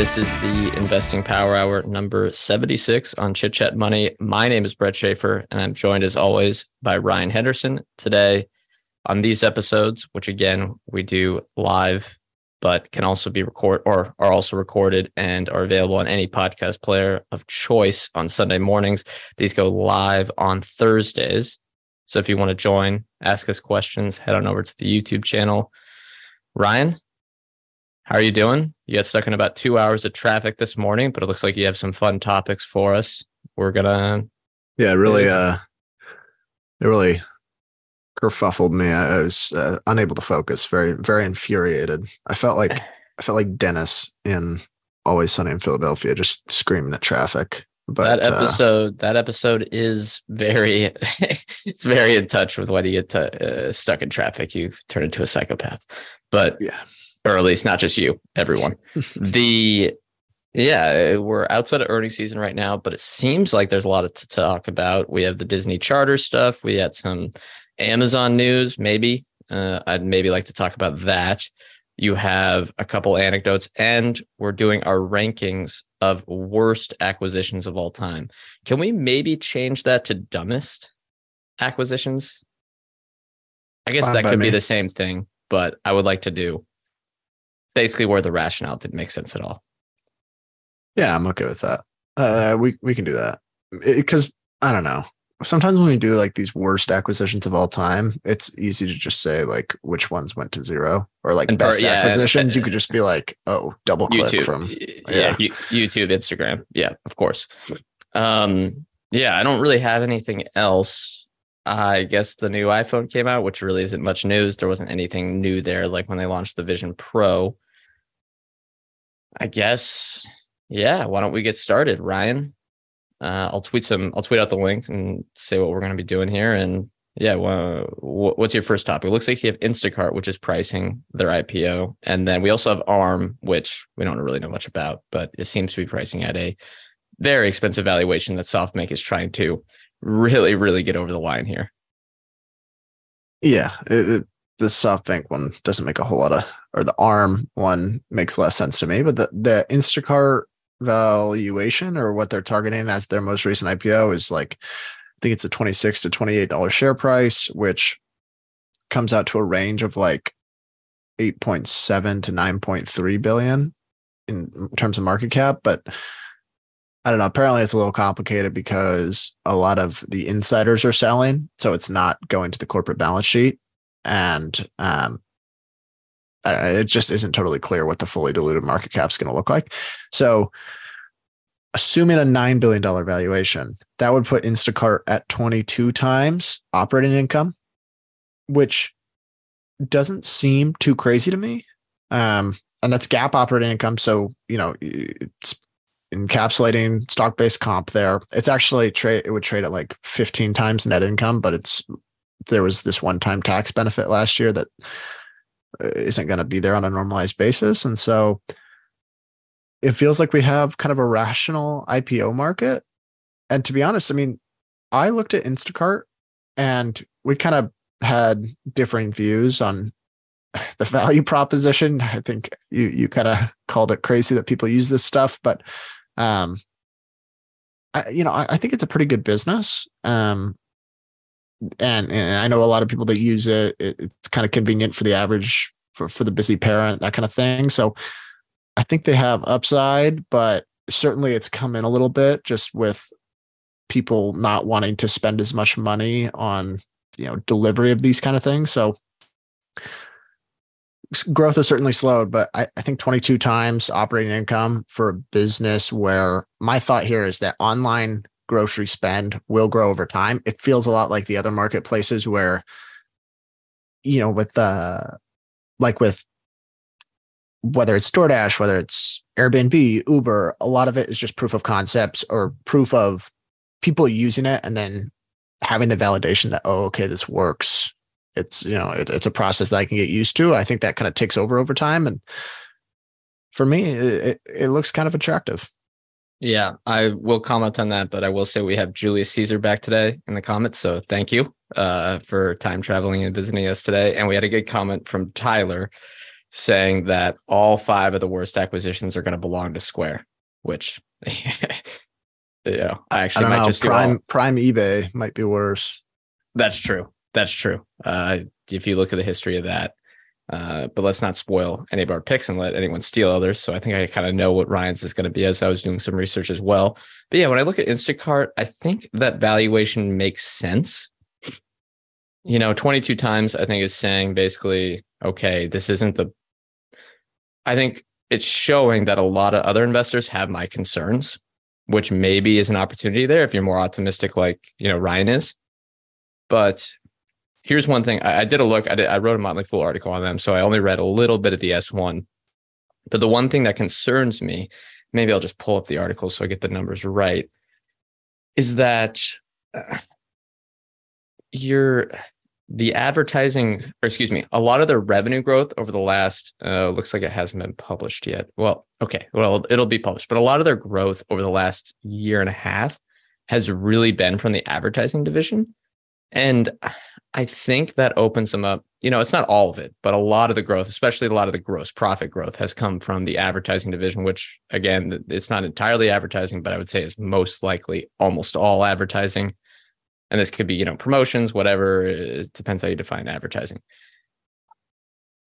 This is the Investing Power Hour number 76 on Chit Chat Money. My name is Brett Schafer, and I'm joined as always by Ryan Henderson. Today, on these episodes, which again we do live but can also be record or are also recorded and are available on any podcast player of choice on Sunday mornings. These go live on Thursdays. So if you want to join, ask us questions, head on over to the YouTube channel. Ryan, how are you doing? You got stuck in about two hours of traffic this morning, but it looks like you have some fun topics for us. We're gonna Yeah, really uh it really kerfuffled me. I, I was uh, unable to focus. Very, very infuriated. I felt like I felt like Dennis in Always Sunny in Philadelphia, just screaming at traffic. But that episode, uh, that episode is very, it's very in touch with when you get to, uh, stuck in traffic. You turn into a psychopath. But yeah, or at least not just you, everyone. the yeah, we're outside of earnings season right now, but it seems like there's a lot to talk about. We have the Disney charter stuff. We had some Amazon news, maybe. Uh, I'd maybe like to talk about that. You have a couple anecdotes, and we're doing our rankings of worst acquisitions of all time. Can we maybe change that to dumbest acquisitions? I guess Fine that could me. be the same thing, but I would like to do basically where the rationale didn't make sense at all. Yeah, I'm okay with that. Uh, we we can do that because I don't know sometimes when we do like these worst acquisitions of all time, it's easy to just say like which ones went to zero or like and best yeah, acquisitions. And, you could just be like, oh, double click YouTube. from yeah. yeah, YouTube, Instagram. Yeah, of course. Um, yeah, I don't really have anything else. I guess the new iPhone came out, which really isn't much news. There wasn't anything new there, like when they launched the Vision Pro. I guess, yeah. Why don't we get started, Ryan? uh, I'll tweet some. I'll tweet out the link and say what we're going to be doing here. And yeah, well, what's your first topic? It looks like you have Instacart, which is pricing their IPO, and then we also have Arm, which we don't really know much about, but it seems to be pricing at a very expensive valuation that SoftBank is trying to really, really get over the line here. Yeah, it, the SoftBank one doesn't make a whole lot of, or the ARM one makes less sense to me, but the the Instacart valuation or what they're targeting as their most recent IPO is like I think it's a 26 to 28 dollar share price which comes out to a range of like 8.7 to 9.3 billion in terms of market cap but I don't know apparently it's a little complicated because a lot of the insiders are selling so it's not going to the corporate balance sheet and um it just isn't totally clear what the fully diluted market cap is going to look like. So, assuming a $9 billion valuation, that would put Instacart at 22 times operating income, which doesn't seem too crazy to me. Um, and that's GAAP operating income. So, you know, it's encapsulating stock based comp there. It's actually trade, it would trade at like 15 times net income, but it's, there was this one time tax benefit last year that uh, isn't going to be there on a normalized basis. And so it feels like we have kind of a rational IPO market. And to be honest, I mean, I looked at Instacart and we kind of had differing views on the value proposition. I think you you kind of called it crazy that people use this stuff, but um, I, you know, I, I, think it's a pretty good business. Um, and, and I know a lot of people that use it. it. It's kind of convenient for the average for for the busy parent, that kind of thing. So I think they have upside, but certainly it's come in a little bit just with people not wanting to spend as much money on you know delivery of these kind of things. So growth has certainly slowed, but I, I, think 22 times operating income for a business where my thought here is that online grocery spend will grow over time. It feels a lot like the other marketplaces where, you know, with the uh, like with whether it's DoorDash, whether it's Airbnb, Uber, a lot of it is just proof of concepts or proof of people using it and then having the validation that, oh, okay, this works. It's, you know, it, it's a process that I can get used to. I think that kind of takes over over time. And for me, it, it looks kind of attractive. Yeah, I will comment on that, but I will say we have Julius Caesar back today in the comments. So thank you uh, for time traveling and visiting us today. And we had a good comment from Tyler saying that all five of the worst acquisitions are going to belong to Square, which yeah, I actually I might know, just prime prime eBay might be worse. That's true. That's true. Uh, if you look at the history of that, uh, but let's not spoil any of our picks and let anyone steal others. So I think I kind of know what Ryan's is going to be as I was doing some research as well. But yeah, when I look at Instacart, I think that valuation makes sense. You know, 22 times I think is saying basically, okay, this isn't the. I think it's showing that a lot of other investors have my concerns, which maybe is an opportunity there if you're more optimistic, like you know Ryan is. But here's one thing I, I did a look. I, did, I wrote a Motley Fool article on them, so I only read a little bit of the S1. But the one thing that concerns me, maybe I'll just pull up the article so I get the numbers right, is that uh, you're the advertising, or excuse me, a lot of the revenue growth over the last uh, looks like it hasn't been published yet. Well, okay, well it'll be published, but a lot of their growth over the last year and a half has really been from the advertising division, and I think that opens them up. You know, it's not all of it, but a lot of the growth, especially a lot of the gross profit growth, has come from the advertising division, which again, it's not entirely advertising, but I would say is most likely almost all advertising. And this could be, you know, promotions, whatever. It depends how you define advertising.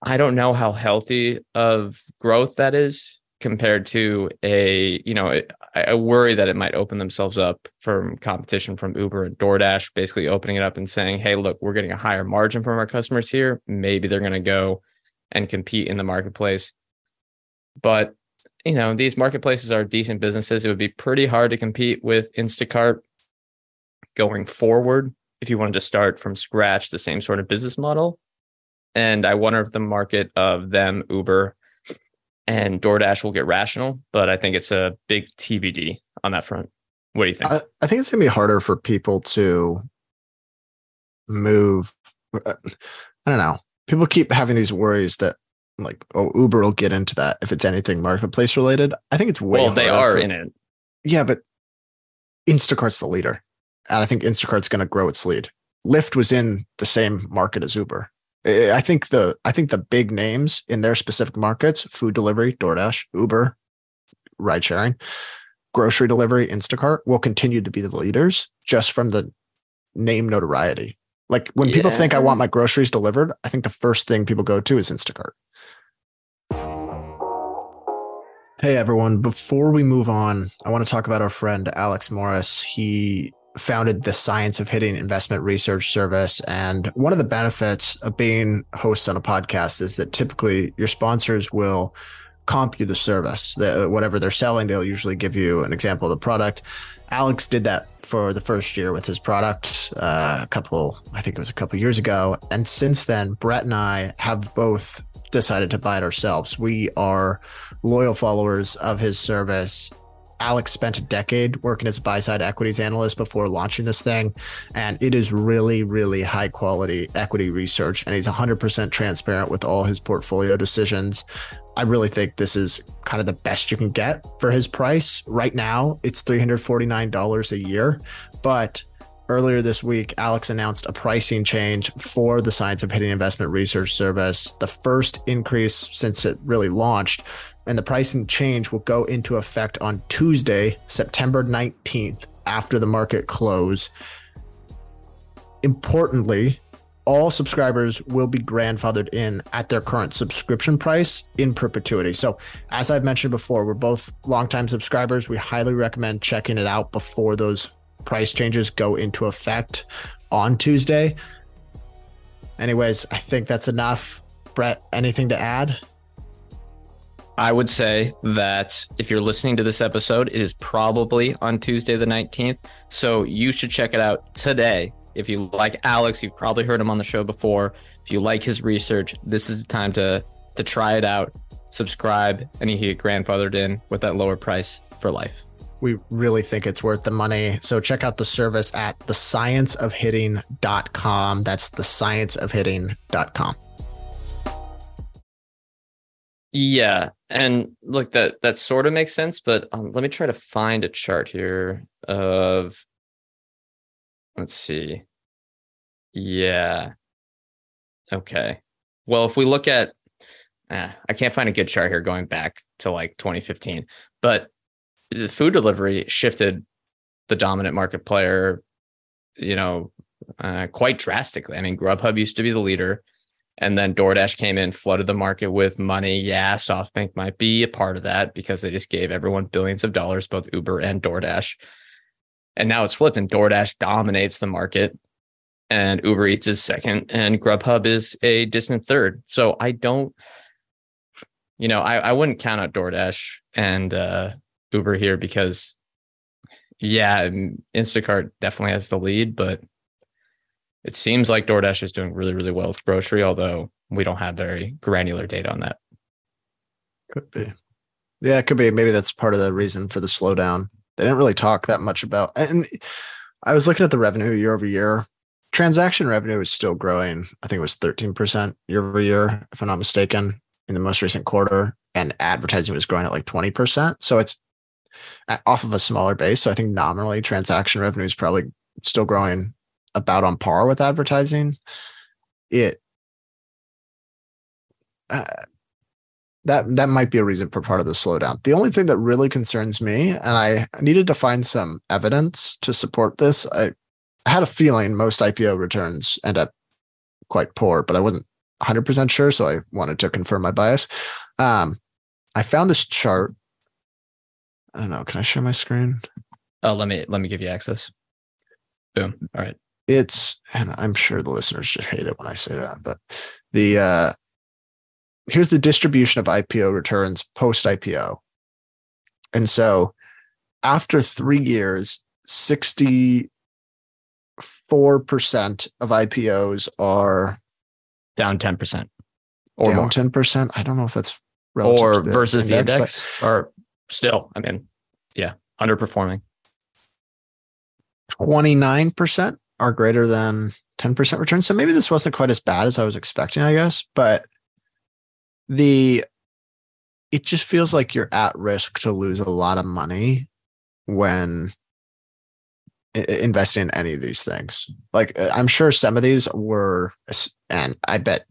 I don't know how healthy of growth that is compared to a you know I, worry that it might open themselves up from competition from uber and doordash basically opening it up and saying hey look we're getting a higher margin from our customers here. Maybe they're going to go and compete in the marketplace. But you know these marketplaces are decent businesses. It would be pretty hard to compete with instacart going forward if you wanted to start from scratch the same sort of business model. And i wonder if the market of them uber and DoorDash will get rational, but I think it's a big TBD on that front. What do you think? I, I think it's going to be harder for people to move. Uh, I don't know. People keep having these worries that like, oh, Uber will get into that if it's anything marketplace related. I think it's way. Well, they are for, in it. Yeah, but Instacart's the leader, and I think Instacart's going to grow its lead. Lyft was in the same market as Uber. I think the I think the big names in their specific markets, food delivery, DoorDash, Uber, ride sharing, grocery delivery, Instacart will continue to be the leaders just from the name notoriety. Like when yeah. people think I want my groceries delivered, I think the first thing people go to is Instacart. Hey everyone, before we move on, I want to talk about our friend Alex Morris. He founded the Science of Hitting Investment Research Service. And one of the benefits of being hosts on a podcast is that typically your sponsors will comp you the service. The, whatever they're selling, they'll usually give you an example of the product. Alex did that for the first year with his product uh, a couple, I think it was a couple years ago. And since then, Brett and I have both decided to buy it ourselves. We are loyal followers of his service Alex spent a decade working as a buy side equities analyst before launching this thing. And it is really, really high quality equity research. And he's 100% transparent with all his portfolio decisions. I really think this is kind of the best you can get for his price. Right now, it's $349 a year. But earlier this week, Alex announced a pricing change for the Science of Hitting Investment Research Service, the first increase since it really launched and the pricing change will go into effect on Tuesday, September 19th, after the market close. Importantly, all subscribers will be grandfathered in at their current subscription price in perpetuity. So, as I've mentioned before, we're both longtime subscribers. We highly recommend checking it out before those price changes go into effect on Tuesday. Anyways, I think that's enough. Brett, anything to add? I would say that if you're listening to this episode, it is probably on Tuesday the 19th. So you should check it out today. If you like Alex, you've probably heard him on the show before. If you like his research, this is the time to to try it out. subscribe, and you get grandfathered in with that lower price for life. We really think it's worth the money. So check out the service at thescienceofhitting.com. That's thescienceofhitting.com. Yeah, and look that that sort of makes sense, but um, let me try to find a chart here of let's see. Yeah. Okay. Well, if we look at eh, I can't find a good chart here going back to like 2015, but the food delivery shifted the dominant market player, you know, uh, quite drastically. I mean, Grubhub used to be the leader and then DoorDash came in, flooded the market with money. Yeah, SoftBank might be a part of that because they just gave everyone billions of dollars, both Uber and DoorDash. And now it's flipped, and DoorDash dominates the market, and Uber Eats is second, and Grubhub is a distant third. So I don't, you know, I, I wouldn't count out DoorDash and uh, Uber here because, yeah, Instacart definitely has the lead, but it seems like DoorDash is doing really, really well with grocery, although we don't have very granular data on that. Could be. Yeah, it could be. Maybe that's part of the reason for the slowdown. They didn't really talk that much about and I was looking at the revenue year over year. Transaction revenue is still growing. I think it was 13% year over year, if I'm not mistaken, in the most recent quarter. And advertising was growing at like 20%. So it's uh, off of a smaller base. So I think nominally transaction revenue is probably still growing about on par with advertising, it uh, that that might be a reason for part of the slowdown. The only thing that really concerns me, and I needed to find some evidence to support this. I, had a feeling most IPO returns end up quite poor, but I wasn't 100% sure, so I wanted to confirm my bias. Um, I found this chart. I don't know. Can I share my screen? Oh, let me let me give you access. Boom. All right it's and i'm sure the listeners just hate it when i say that but the uh here's the distribution of ipo returns post ipo and so after three years 64% of ipos are down 10% or down more. 10% i don't know if that's or the versus index, the index or still i mean yeah underperforming. 29% are greater than 10% return. So maybe this wasn't quite as bad as I was expecting, I guess, but the it just feels like you're at risk to lose a lot of money when investing in any of these things. Like uh, I'm sure some of these were and I bet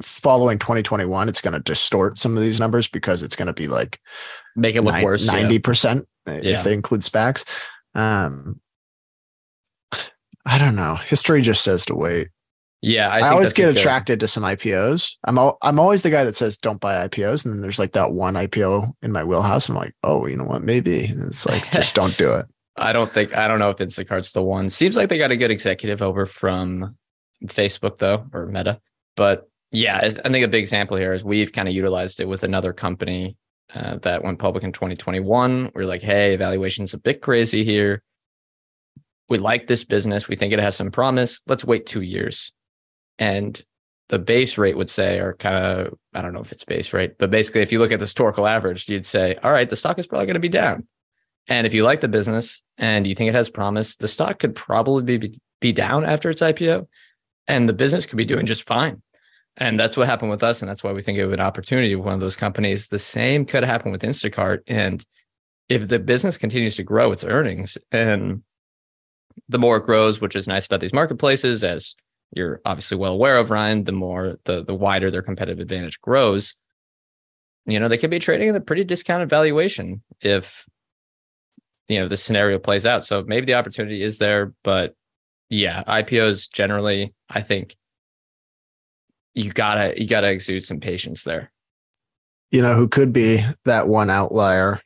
following 2021 it's going to distort some of these numbers because it's going to be like make it look worse 90% yeah. if yeah. they include SPACs. Um I don't know. History just says to wait. Yeah, I, I always get attracted to some IPOs. I'm al- I'm always the guy that says don't buy IPOs, and then there's like that one IPO in my wheelhouse. I'm like, oh, you know what? Maybe and it's like just don't do it. I don't think I don't know if Instacart's the one. Seems like they got a good executive over from Facebook though, or Meta. But yeah, I think a big example here is we've kind of utilized it with another company uh, that went public in 2021. We're like, hey, valuation's a bit crazy here we like this business. We think it has some promise. Let's wait two years. And the base rate would say, or kind of, I don't know if it's base rate, but basically, if you look at the historical average, you'd say, all right, the stock is probably going to be down. And if you like the business and you think it has promise, the stock could probably be, be down after its IPO and the business could be doing just fine. And that's what happened with us. And that's why we think was an opportunity with one of those companies. The same could happen with Instacart. And if the business continues to grow its earnings and the more it grows, which is nice about these marketplaces, as you're obviously well aware of, Ryan, the more the the wider their competitive advantage grows. You know, they could be trading at a pretty discounted valuation if you know the scenario plays out. So maybe the opportunity is there, but yeah, IPOs generally, I think you gotta you gotta exude some patience there. You know who could be that one outlier?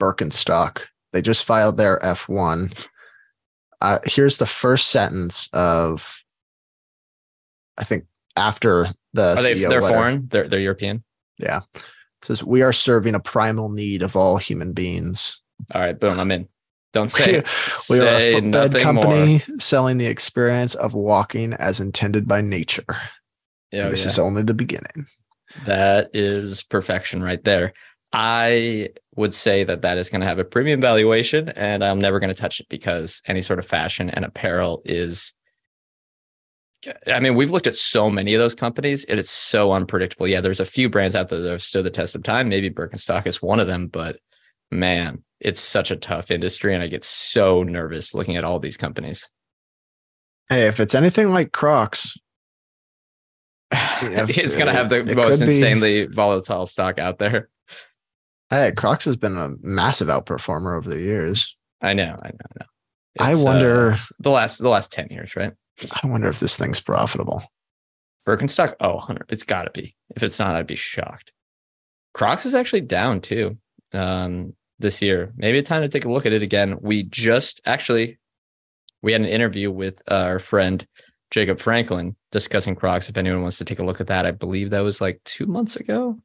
Birkenstock. They just filed their F1 uh, here's the first sentence of, I think after the are they, CEO they're letter. foreign, they're they're European. Yeah, it says we are serving a primal need of all human beings. All right, boom, I'm in. Don't say we say are a footbed company more. selling the experience of walking as intended by nature. Yeah, this yeah. is only the beginning. That is perfection right there. I would say that that is going to have a premium valuation and I'm never going to touch it because any sort of fashion and apparel is I mean, we've looked at so many of those companies and it's so unpredictable. Yeah, there's a few brands out there that have stood the test of time. Maybe Birkenstock is one of them, but man, it's such a tough industry and I get so nervous looking at all these companies. Hey, if it's anything like Crocs, it's going to have the most insanely be... volatile stock out there. Hey, Crocs has been a massive outperformer over the years. I know, I know, I know. It's, I wonder uh, the last the last 10 years, right? I wonder if this thing's profitable. Birkenstock? Oh, 100. It's got to be. If it's not, I'd be shocked. Crocs is actually down too um, this year. Maybe a time to take a look at it again. We just actually we had an interview with uh, our friend Jacob Franklin discussing Crocs. If anyone wants to take a look at that, I believe that was like two months ago.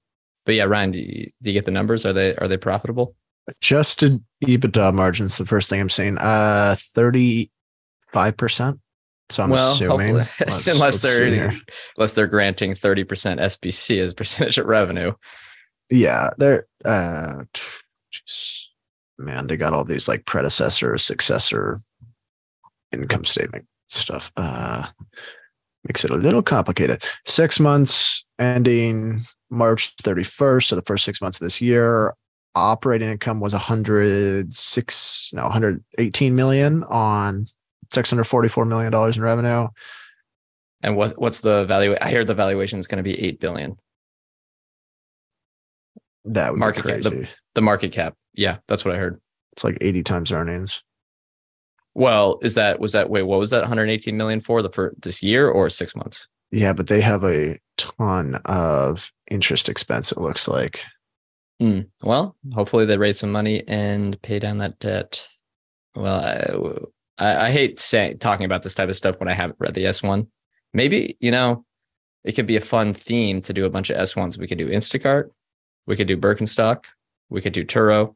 But yeah, Ryan, do you, do you get the numbers? Are they are they profitable? Adjusted EBITDA margins. The first thing I'm saying, uh, thirty five percent. So I'm well, assuming, let's, unless let's they're unless they're granting thirty percent SBC as percentage of revenue. Yeah, they're uh, man, they got all these like predecessor, successor income statement stuff. Uh, makes it a little complicated. Six months ending March 31st. So the first six months of this year, operating income was 106, no, 118 million on 644 million dollars in revenue. And what what's the value? I hear the valuation is going to be eight billion. That would market Cap, the, the market cap. Yeah, that's what I heard. It's like 80 times earnings. Well, is that was that wait, what was that 118 million for the for this year or six months? Yeah, but they have a ton of interest expense, it looks like. Mm, well, hopefully they raise some money and pay down that debt. Well, I, I, I hate saying talking about this type of stuff when I haven't read the S1. Maybe, you know, it could be a fun theme to do a bunch of S1s. We could do Instacart, we could do Birkenstock, we could do Turo,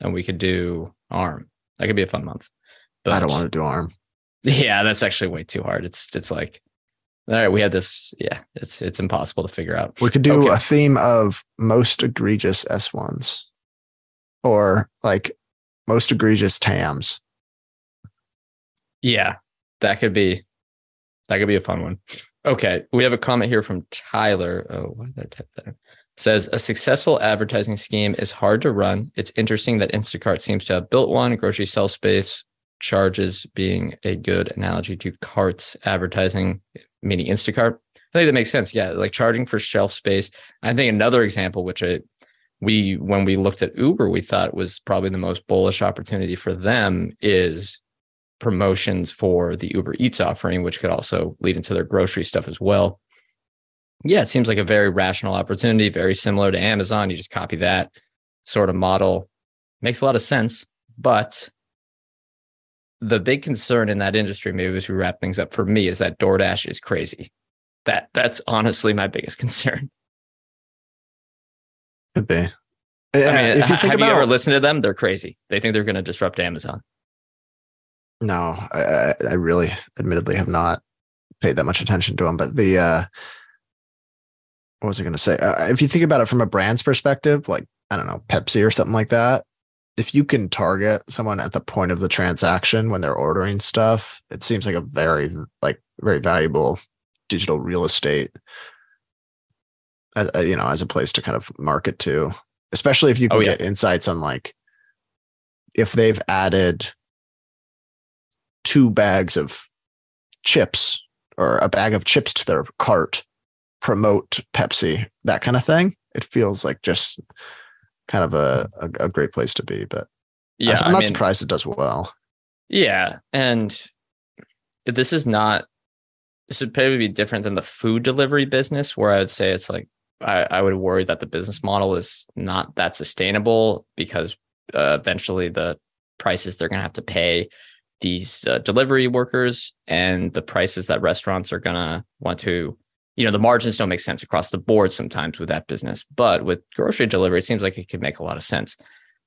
and we could do ARM. That could be a fun month. But I don't want to do arm. Yeah, that's actually way too hard. It's it's like all right, we had this. Yeah, it's it's impossible to figure out. We could do okay. a theme of most egregious S ones, or like most egregious TAMs. Yeah, that could be that could be a fun one. Okay, we have a comment here from Tyler. Oh, why did I type that? Says a successful advertising scheme is hard to run. It's interesting that Instacart seems to have built one. Grocery sell space charges being a good analogy to carts advertising, meaning Instacart. I think that makes sense. Yeah, like charging for shelf space. I think another example, which I, we when we looked at Uber, we thought was probably the most bullish opportunity for them is promotions for the Uber Eats offering, which could also lead into their grocery stuff as well. Yeah, it seems like a very rational opportunity, very similar to Amazon. You just copy that sort of model. Makes a lot of sense, but the big concern in that industry, maybe as we wrap things up for me, is that DoorDash is crazy. That that's honestly my biggest concern. Could be. I mean, if you think have about, you ever listened to them? They're crazy. They think they're going to disrupt Amazon. No, I, I really, admittedly, have not paid that much attention to them. But the, uh, what was I going to say? Uh, if you think about it from a brand's perspective, like I don't know, Pepsi or something like that, if you can target someone at the point of the transaction when they're ordering stuff, it seems like a very like very valuable digital real estate as, uh, you know as a place to kind of market to, especially if you can oh, yeah. get insights on like if they've added two bags of chips or a bag of chips to their cart, promote Pepsi, that kind of thing. It feels like just kind of a, a, a great place to be. But yeah, I'm not I mean, surprised it does well. Yeah. And this is not, this would probably be different than the food delivery business, where I would say it's like, I, I would worry that the business model is not that sustainable because uh, eventually the prices they're going to have to pay these uh, delivery workers and the prices that restaurants are going to want to you know the margins don't make sense across the board sometimes with that business but with grocery delivery it seems like it could make a lot of sense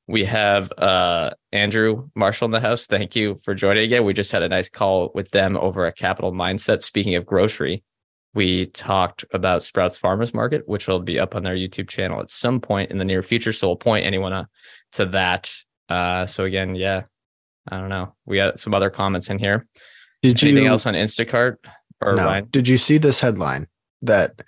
we have uh, andrew marshall in the house thank you for joining again we just had a nice call with them over at capital mindset speaking of grocery we talked about Sprouts Farmers Market, which will be up on their YouTube channel at some point in the near future. So we'll point anyone uh, to that. Uh, so again, yeah, I don't know. We got some other comments in here. Did Anything you else on Instacart or no. Ryan? Did you see this headline that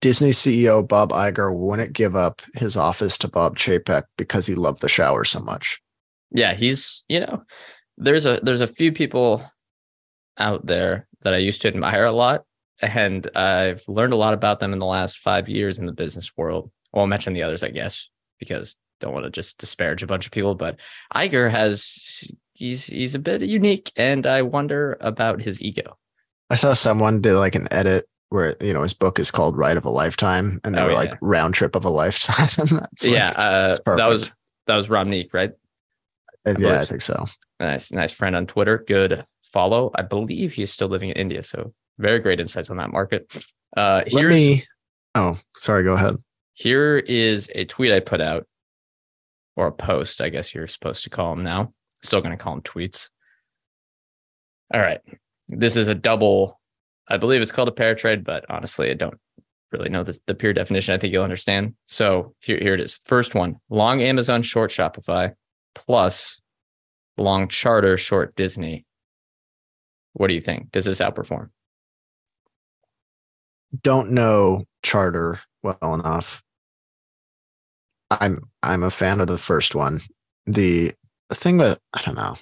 Disney CEO Bob Iger wouldn't give up his office to Bob Chapek because he loved the shower so much? Yeah, he's you know, there's a there's a few people out there that I used to admire a lot, and I've learned a lot about them in the last five years in the business world. Well, I'll mention the others, I guess, because don't want to just disparage a bunch of people, but Iger has he's he's a bit unique, and I wonder about his ego. I saw someone did like an edit where you know his book is called Ride of a Lifetime, and they Oh, were yeah. like round trip of a lifetime. That's like- yeah, uh, it's that was that was Romnick, right? uh, I yeah, I think so. Nice, nice friend on Twitter. Good follow. I believe he's still living in India, so very great insights on that market. Uh, Let here's me. Oh, sorry. Go ahead. here is a tweet I put out, or a post, I guess you're supposed to call them now. Still going to call them tweets. All right, this is a double. I believe it's called a pair trade, but honestly, I don't really know the, the definition. I think you'll understand. So here, here it is. First one: long Amazon, short Shopify, plus long Charter, short Disney. What do you think? Does this outperform? Don't know Charter well enough. I'm I'm a fan of the first one. The, the thing with I don't know,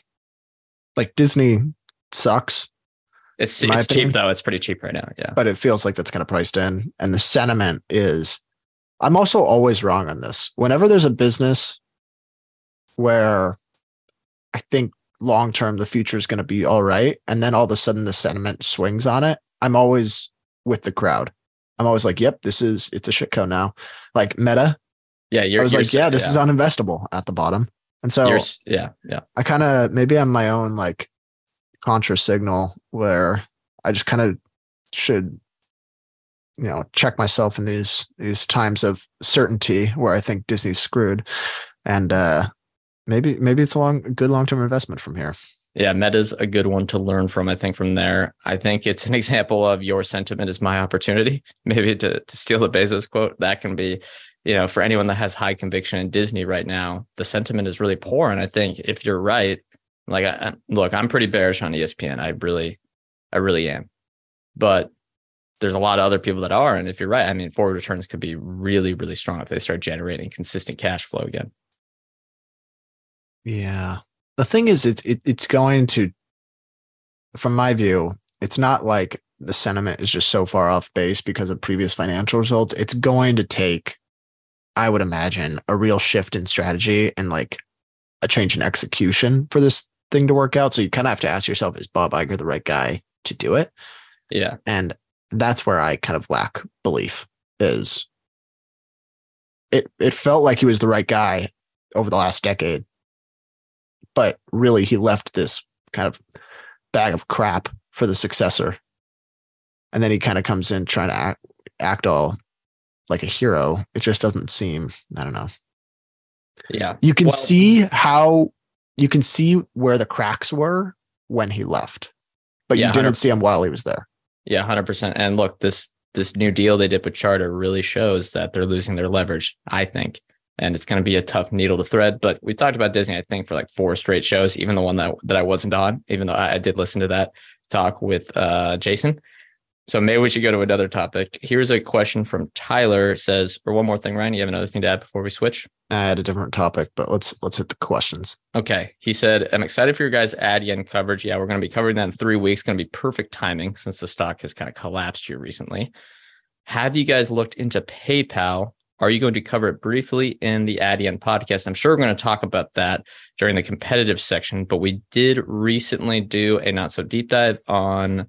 like Disney sucks, It's it's cheap though. It's pretty cheap right now. Yeah. but it feels like that's kind of priced in. And the sentiment is, I'm also always wrong on this. Whenever there's a business where I think long term the future is going to be all right, and then all of a sudden the sentiment swings on it, I'm always with the crowd. I'm always like, "Yep, this is it's a shitco now." Like Meta, Yeah. You're, I was you're like, "Yeah, this yeah. is uninvestable at the bottom," and so You're yeah. Yeah. I kind of maybe I'm my own like contra signal where I just kind of should you know check myself in these these times of certainty where I think Disney's screwed and uh maybe maybe it's a long good long-term investment from here. Yeah, Meta's a good one to learn from. I think from there, I think it's an example of your sentiment is my opportunity. Maybe to to steal the Bezos quote, that can be, you know, for anyone that has high conviction in Disney right now, the sentiment is really poor. And I think if you're right, like, I, look, I'm pretty bearish on ESPN. I really, I really am. But there's a lot of other people that are, and if you're right, I mean, forward returns could be really, really strong if they start generating consistent cash flow again. Yeah. The thing is it, it it's going to from my view, it's not like the sentiment is just so far off base because of previous financial results. It's going to take I would imagine a real shift in strategy and like a change in execution for this thing to work out. So you kind of have to ask yourself, is Bob Iger the right guy to do it? Yeah, And that's where I kind of lack belief is it it felt like he was the right guy over the last decade. But really he left this kind of bag of crap for the successor. And then he kind of comes in trying to act act all like a hero. It just doesn't seem, I don't know. yeah, You can Well- see how you can see where the cracks were when he left. But Yeah, you didn't see him while he was there. Yeah, hundred percent. And look, this this new deal they did with Charter really shows that they're losing their leverage. I think, and it's going to be a tough needle to thread. But we talked about Disney, I think, for like four straight shows, even the one that that I wasn't on, even though I, I did listen to that talk with uh, Jason. So maybe we should go to another topic. Here's a question from Tyler. It says, or one more thing, Ryan. You have another thing to add before we switch? I had a different topic, but let's let's hit the questions. Okay. He said, I'm excited for your guys' Adyen coverage. Yeah, we're going to be covering that in three weeks. Going to be perfect timing since the stock has kind of collapsed here recently. Have you guys looked into PayPal? Are you going to cover it briefly in the Adyen podcast? I'm sure we're going to talk about that during the competitive section, but we did recently do a not so deep dive on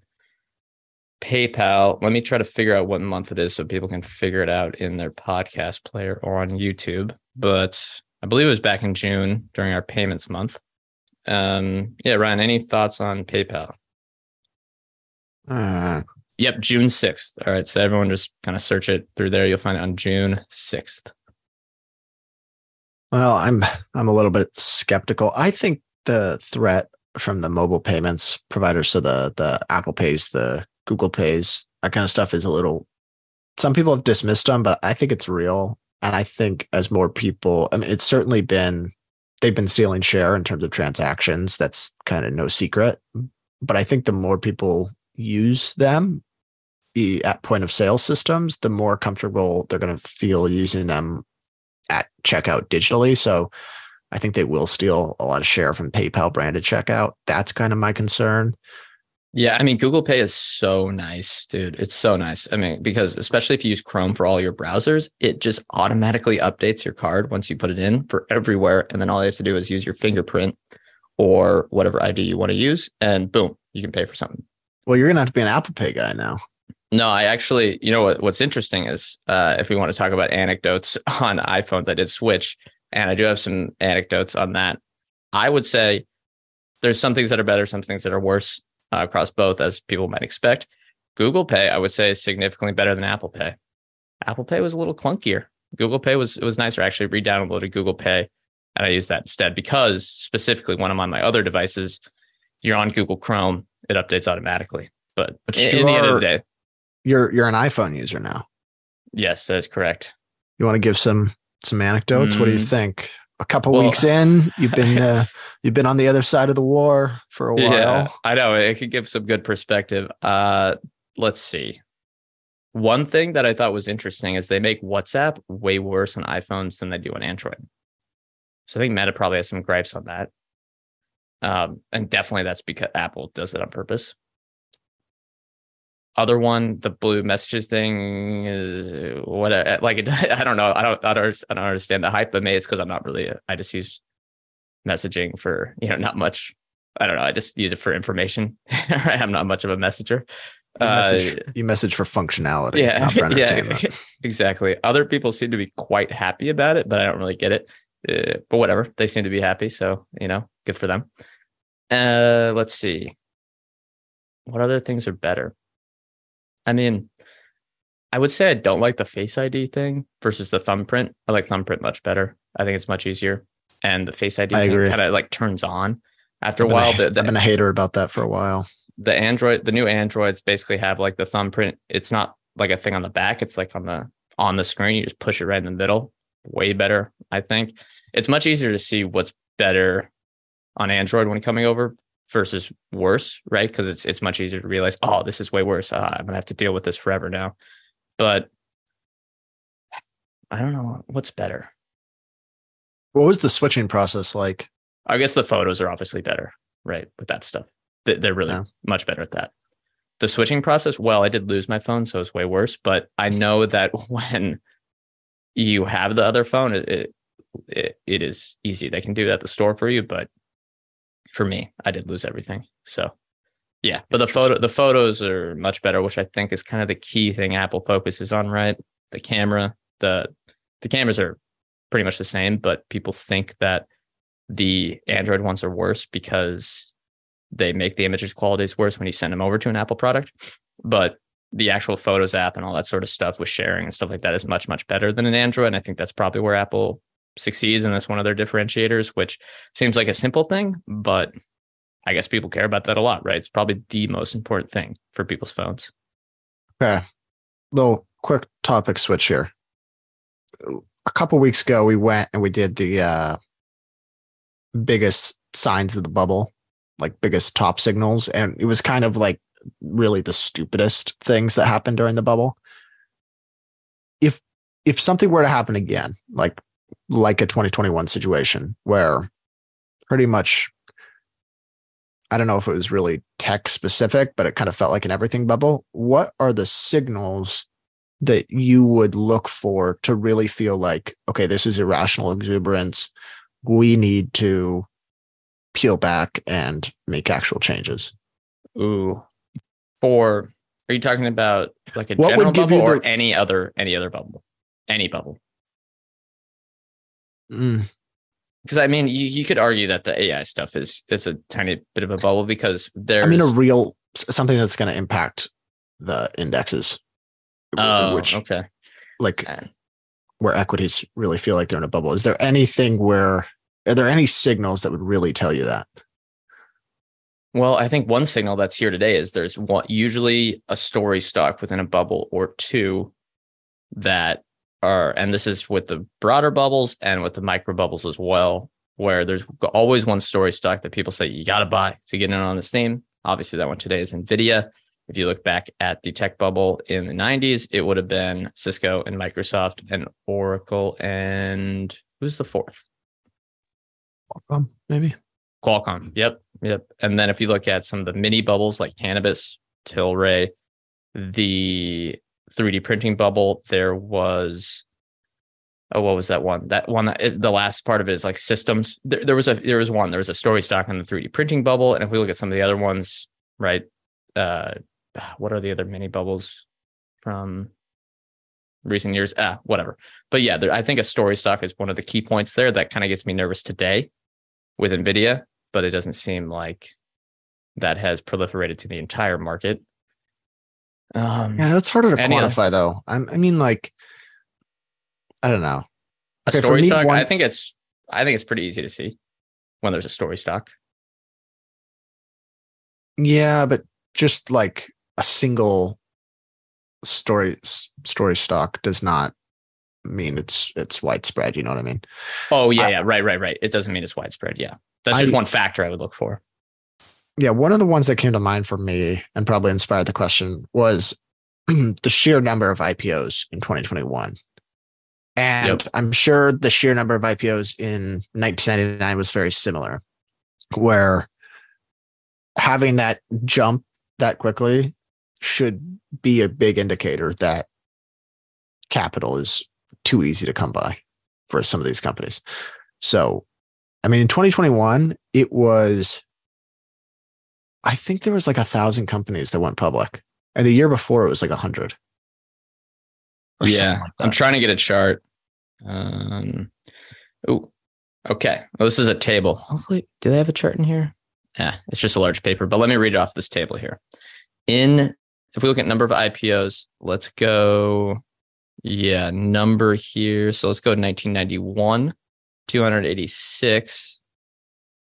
PayPal. Let me try to figure out what month it is so people can figure it out in their podcast player or on YouTube. But I believe it was back in June during our payments month. Um, yeah, Ryan, any thoughts on PayPal? Uh, Yep, June 6th. All right. So everyone just kind of search it through there. You'll find it on June 6th. well, I'm I'm a little bit skeptical. I think the threat from the mobile payments providers, so the the Apple Pays, the Google Pays, that kind of stuff is a little. Some people have dismissed them, but I think it's real. And I think as more people, I mean, it's certainly been they've been stealing share in terms of transactions. That's kind of no secret. But I think the more people use them at point of sale systems, the more comfortable they're going to feel using them at checkout digitally. So I think they will steal a lot of share from PayPal branded checkout. That's kind of my concern. Yeah, I mean, Google Pay is so nice, dude. It's so nice. I mean, because especially if you use Chrome for all your browsers, it just automatically updates your card once you put it in for everywhere. And then all you have to do is use your fingerprint or whatever ID you want to use, and boom, you can pay for something. Well, you're gonna have to be an Apple Pay guy now. No, I actually, you know what? What's interesting is uh, if we want to talk about anecdotes on iPhones, I did switch, and I do have some anecdotes on that. I would say there's some things that are better, some things that are worse uh, across both, as people might expect. Google Pay, I would say, is significantly better than Apple Pay. Apple Pay was a little clunkier. Google Pay was it was nicer. I actually re-downloaded Google Pay, and I used that instead because specifically when I'm on my other devices, you're on Google Chrome, it updates automatically. But, but in, in the end of the day, you're you're an iPhone user now. Yes, that is correct. You want to give some some anecdotes? Mm. What do you mm. think? A couple well, weeks in, you've been uh, you've been on the other side of the war for a while. Yeah, I know it could give some good perspective. Uh, let's see. One thing that I thought was interesting is they make WhatsApp way worse on iPhones than they do on Android. So I think Meta probably has some gripes on that. Um, and definitely that's because Apple does it on purpose other one, the blue messages thing is what like I don't know. I don't I don't I don't understand the hype, but maybe it's because I'm not really I just use messaging for you know not much. I don't know. I just use it for information. I'm not much of a messenger. You message, uh, you message for functionality, yeah, for yeah, exactly. Other people seem to be quite happy about it, but I don't really get it. Uh, but whatever, they seem to be happy, so you know, good for them. Uh, let's see, what other things are better? I mean, I would say I don't like the face ID thing versus the thumbprint. I like thumbprint much better. I think it's much easier. And the face ID kind of like turns on after a while. A, the, the, I've been a hater about that for a while. The Android, the new Androids basically have like the thumbprint. It's not like a thing on the back. It's like on the on the screen. You just push it right in the middle. Way better, I think. It's much easier to see what's better on Android when coming over versus worse, right? Because it's it's much easier to realize, oh, this is way worse. Uh, I'm gonna have to deal with this forever now. But I don't know what's better. What was the switching process like? I guess the photos are obviously better, right? With that stuff, they're really yeah. much better at that. The switching process, well, I did lose my phone, so it's way worse. But I know that when you have the other phone, it, it, it is easy. They can do that at the store for you, but for me. I did lose everything. So yeah, but the photo the photos are much better, which I think is kind of the key thing Apple focuses on, right? The camera, the the cameras are pretty much the same, but people think that the Android ones are worse because they make the images qualities worse when you send them over to an Apple product. But the actual Photos app and all that sort of stuff with sharing and stuff like that is much, much better than an Android. And I think that's probably where Apple succeeds and that's one of their differentiators, which seems like a simple thing, but I guess people care about that a lot, right? It's probably the most important thing for people's phones. Okay. Little quick topic switch here. A couple weeks ago, we went and we did the uh, biggest signs of the bubble, like biggest top signals. And it was kind of like really the stupidest things that happened during the bubble. If if something were to happen again, like like a 2021 situation where pretty much I don't know if it was really tech specific, but it kind of felt like an everything bubble. What are the signals that you would look for to really feel like, okay, this is irrational exuberance. We need to peel back and make actual changes? Ooh. For are you talking about like a what general bubble or the, any other any other bubble? Any bubble. Mm. Because I mean, you, you could argue that the AI stuff is is a tiny bit of a bubble because there's. I mean, a real something that's going to impact the indexes. Oh, which, okay. Like where equities really feel like they're in a bubble. Is there anything where are there any signals that would really tell you that? Well, I think one signal that's here today is there's one usually a story stock within a bubble or two that are, and this is with the broader bubbles and with the micro bubbles as well, where there's always one story stock that people say you got to buy to get in on this theme. Obviously, that one today is Nvidia. If you look back at the tech bubble in the 90s, it would have been Cisco and Microsoft and Oracle and who's the fourth? Qualcomm, maybe. Qualcomm. Yep. Yep. And then if you look at some of the mini bubbles like Cannabis, Tilray, the 3D printing bubble, there was oh, what was that one? That one that is the last part of it is like systems. There, there was a there was one. There was a story stock on the 3D printing bubble. And if we look at some of the other ones, right? Uh what are the other mini bubbles from recent years? Ah, whatever. But yeah, there, I think a story stock is one of the key points there that kind of gets me nervous today with Nvidia, but it doesn't seem like that has proliferated to the entire market. Um, yeah, that's harder to quantify, though. I'm, i mean, like, I don't know. A okay, story stock. One, I think it's. I think it's pretty easy to see when there's a story stock. Yeah, but just like a single story story stock does not mean it's it's widespread. You know what I mean? Oh yeah, I, yeah, right, right, right. It doesn't mean it's widespread. Yeah, that's just I, one factor I would look for. Yeah, one of the ones that came to mind for me and probably inspired the question was the sheer number of IPOs in 2021. And yep. I'm sure the sheer number of IPOs in 1999 was very similar, where having that jump that quickly should be a big indicator that capital is too easy to come by for some of these companies. So, I mean, in 2021, it was, I think there was like a thousand companies that went public. And the year before, it was like a hundred. Yeah. Like I'm trying to get a chart. Um, oh, okay. Well, this is a table. Hopefully, do they have a chart in here? Yeah, it's just a large paper, but let me read off this table here. In if we look at number of IPOs, let's go yeah, number here. So let's go 1991, 286,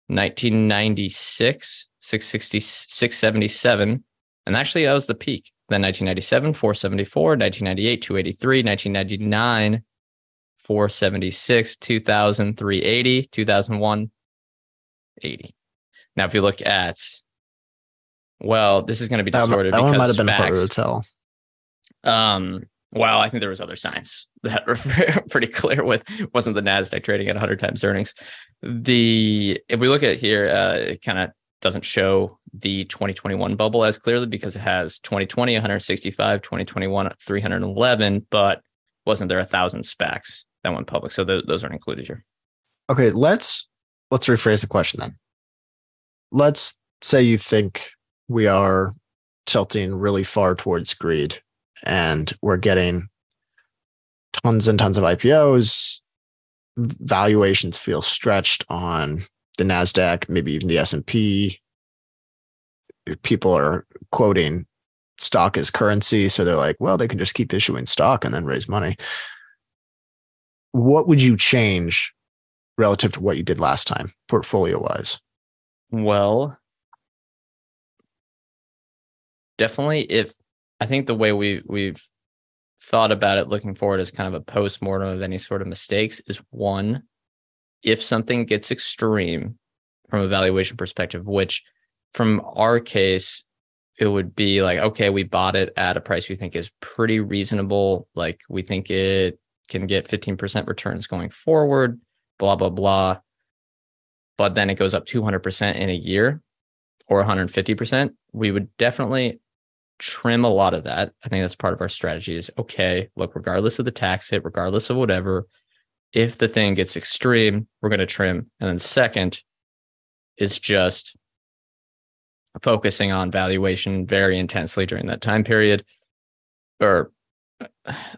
1996, 660, 677. And actually, that was the peak. Then 1997, 474, 1998, 283, 1999, 476, 2000, 380, 2001, 80. Now, if you look at, well, this is going to be distorted that, that because one might have been to tell. Um, well, I think there was other signs that were pretty clear with wasn't the Nasdaq trading at 100 times earnings. The if we look at here, uh, it kind of doesn't show the 2021 bubble as clearly because it has 2020 165, 2021 311, but wasn't there a thousand SPACs that went public? So th- those aren't included here. Okay, let's let's rephrase the question then. Let's say you think we are tilting really far towards greed and we're getting tons and tons of IPOs. Valuations feel stretched on the Nasdaq, maybe even the S and P. People are quoting stock as currency, so they're like, well, they can just keep issuing stock and then raise money. What would you change relative to what you did last time, portfolio wise? Well, definitely if I think the way we we've thought about it looking forward as kind of a post-mortem of any sort of mistakes is one, if something gets extreme from a valuation perspective, which from our case, it would be like, okay, we bought it at a price we think is pretty reasonable. Like we think it can get 15% returns going forward, blah, blah, blah. But then it goes up 200% in a year or 150%. We would definitely trim a lot of that. I think that's part of our strategy is okay, look, regardless of the tax hit, regardless of whatever, if the thing gets extreme, we're going to trim. And then second is just focusing on valuation very intensely during that time period or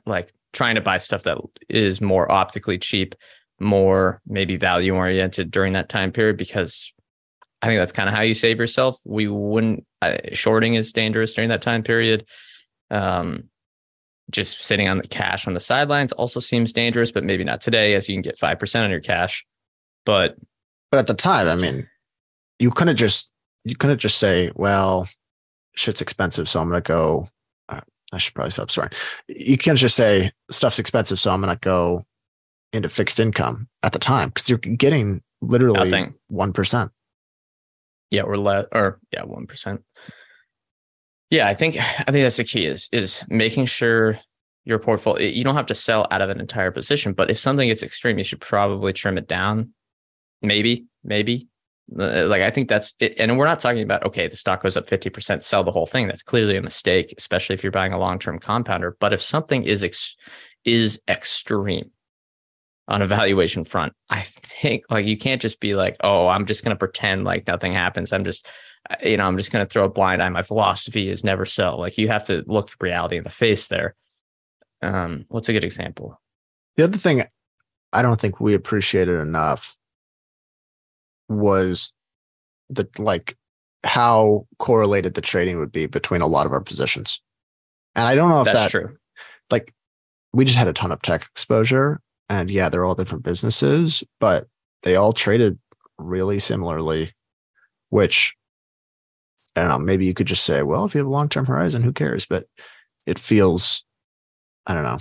like trying to buy stuff that is more optically cheap, more maybe value oriented during that time period because I think that's kind of how you save yourself. We wouldn't uh, shorting is dangerous during that time period. Um, just sitting on the cash on the sidelines also seems dangerous, but maybe not today, as you can get five percent on your cash. But but at the time, I mean, you couldn't just you couldn't just say, well, shit's expensive, so I'm gonna go. Uh, I should probably stop swearing. You can't just say stuff's expensive, so I'm gonna go into fixed income at the time because you're getting literally one percent. Yeah, or less, or yeah, one percent. Yeah, I think I think that's the key is is making sure your portfolio. You don't have to sell out of an entire position, but if something gets extreme, you should probably trim it down. Maybe, maybe. Uh, Like I think that's it. And we're not talking about okay, the stock goes up fifty percent, sell the whole thing. That's clearly a mistake, especially if you're buying a long term compounder. But if something is ex- is extreme on a valuation front, I think like you can't just be like, oh, I'm just going to pretend like nothing happens. I'm just, uh, you know, I'm just going to throw a blind eye. My philosophy is never sell. Like you have to look reality in the face there. Um, what's a good example? The other thing I don't think we appreciated enough was the like how correlated the trading would be between a lot of our positions. And I don't know if That's that true. like we just had a ton of tech exposure and yeah, they're all different businesses, but they all traded really similarly, which I don't know, maybe you could just say, well, if you have a long-term horizon, who cares? But it feels, I don't know,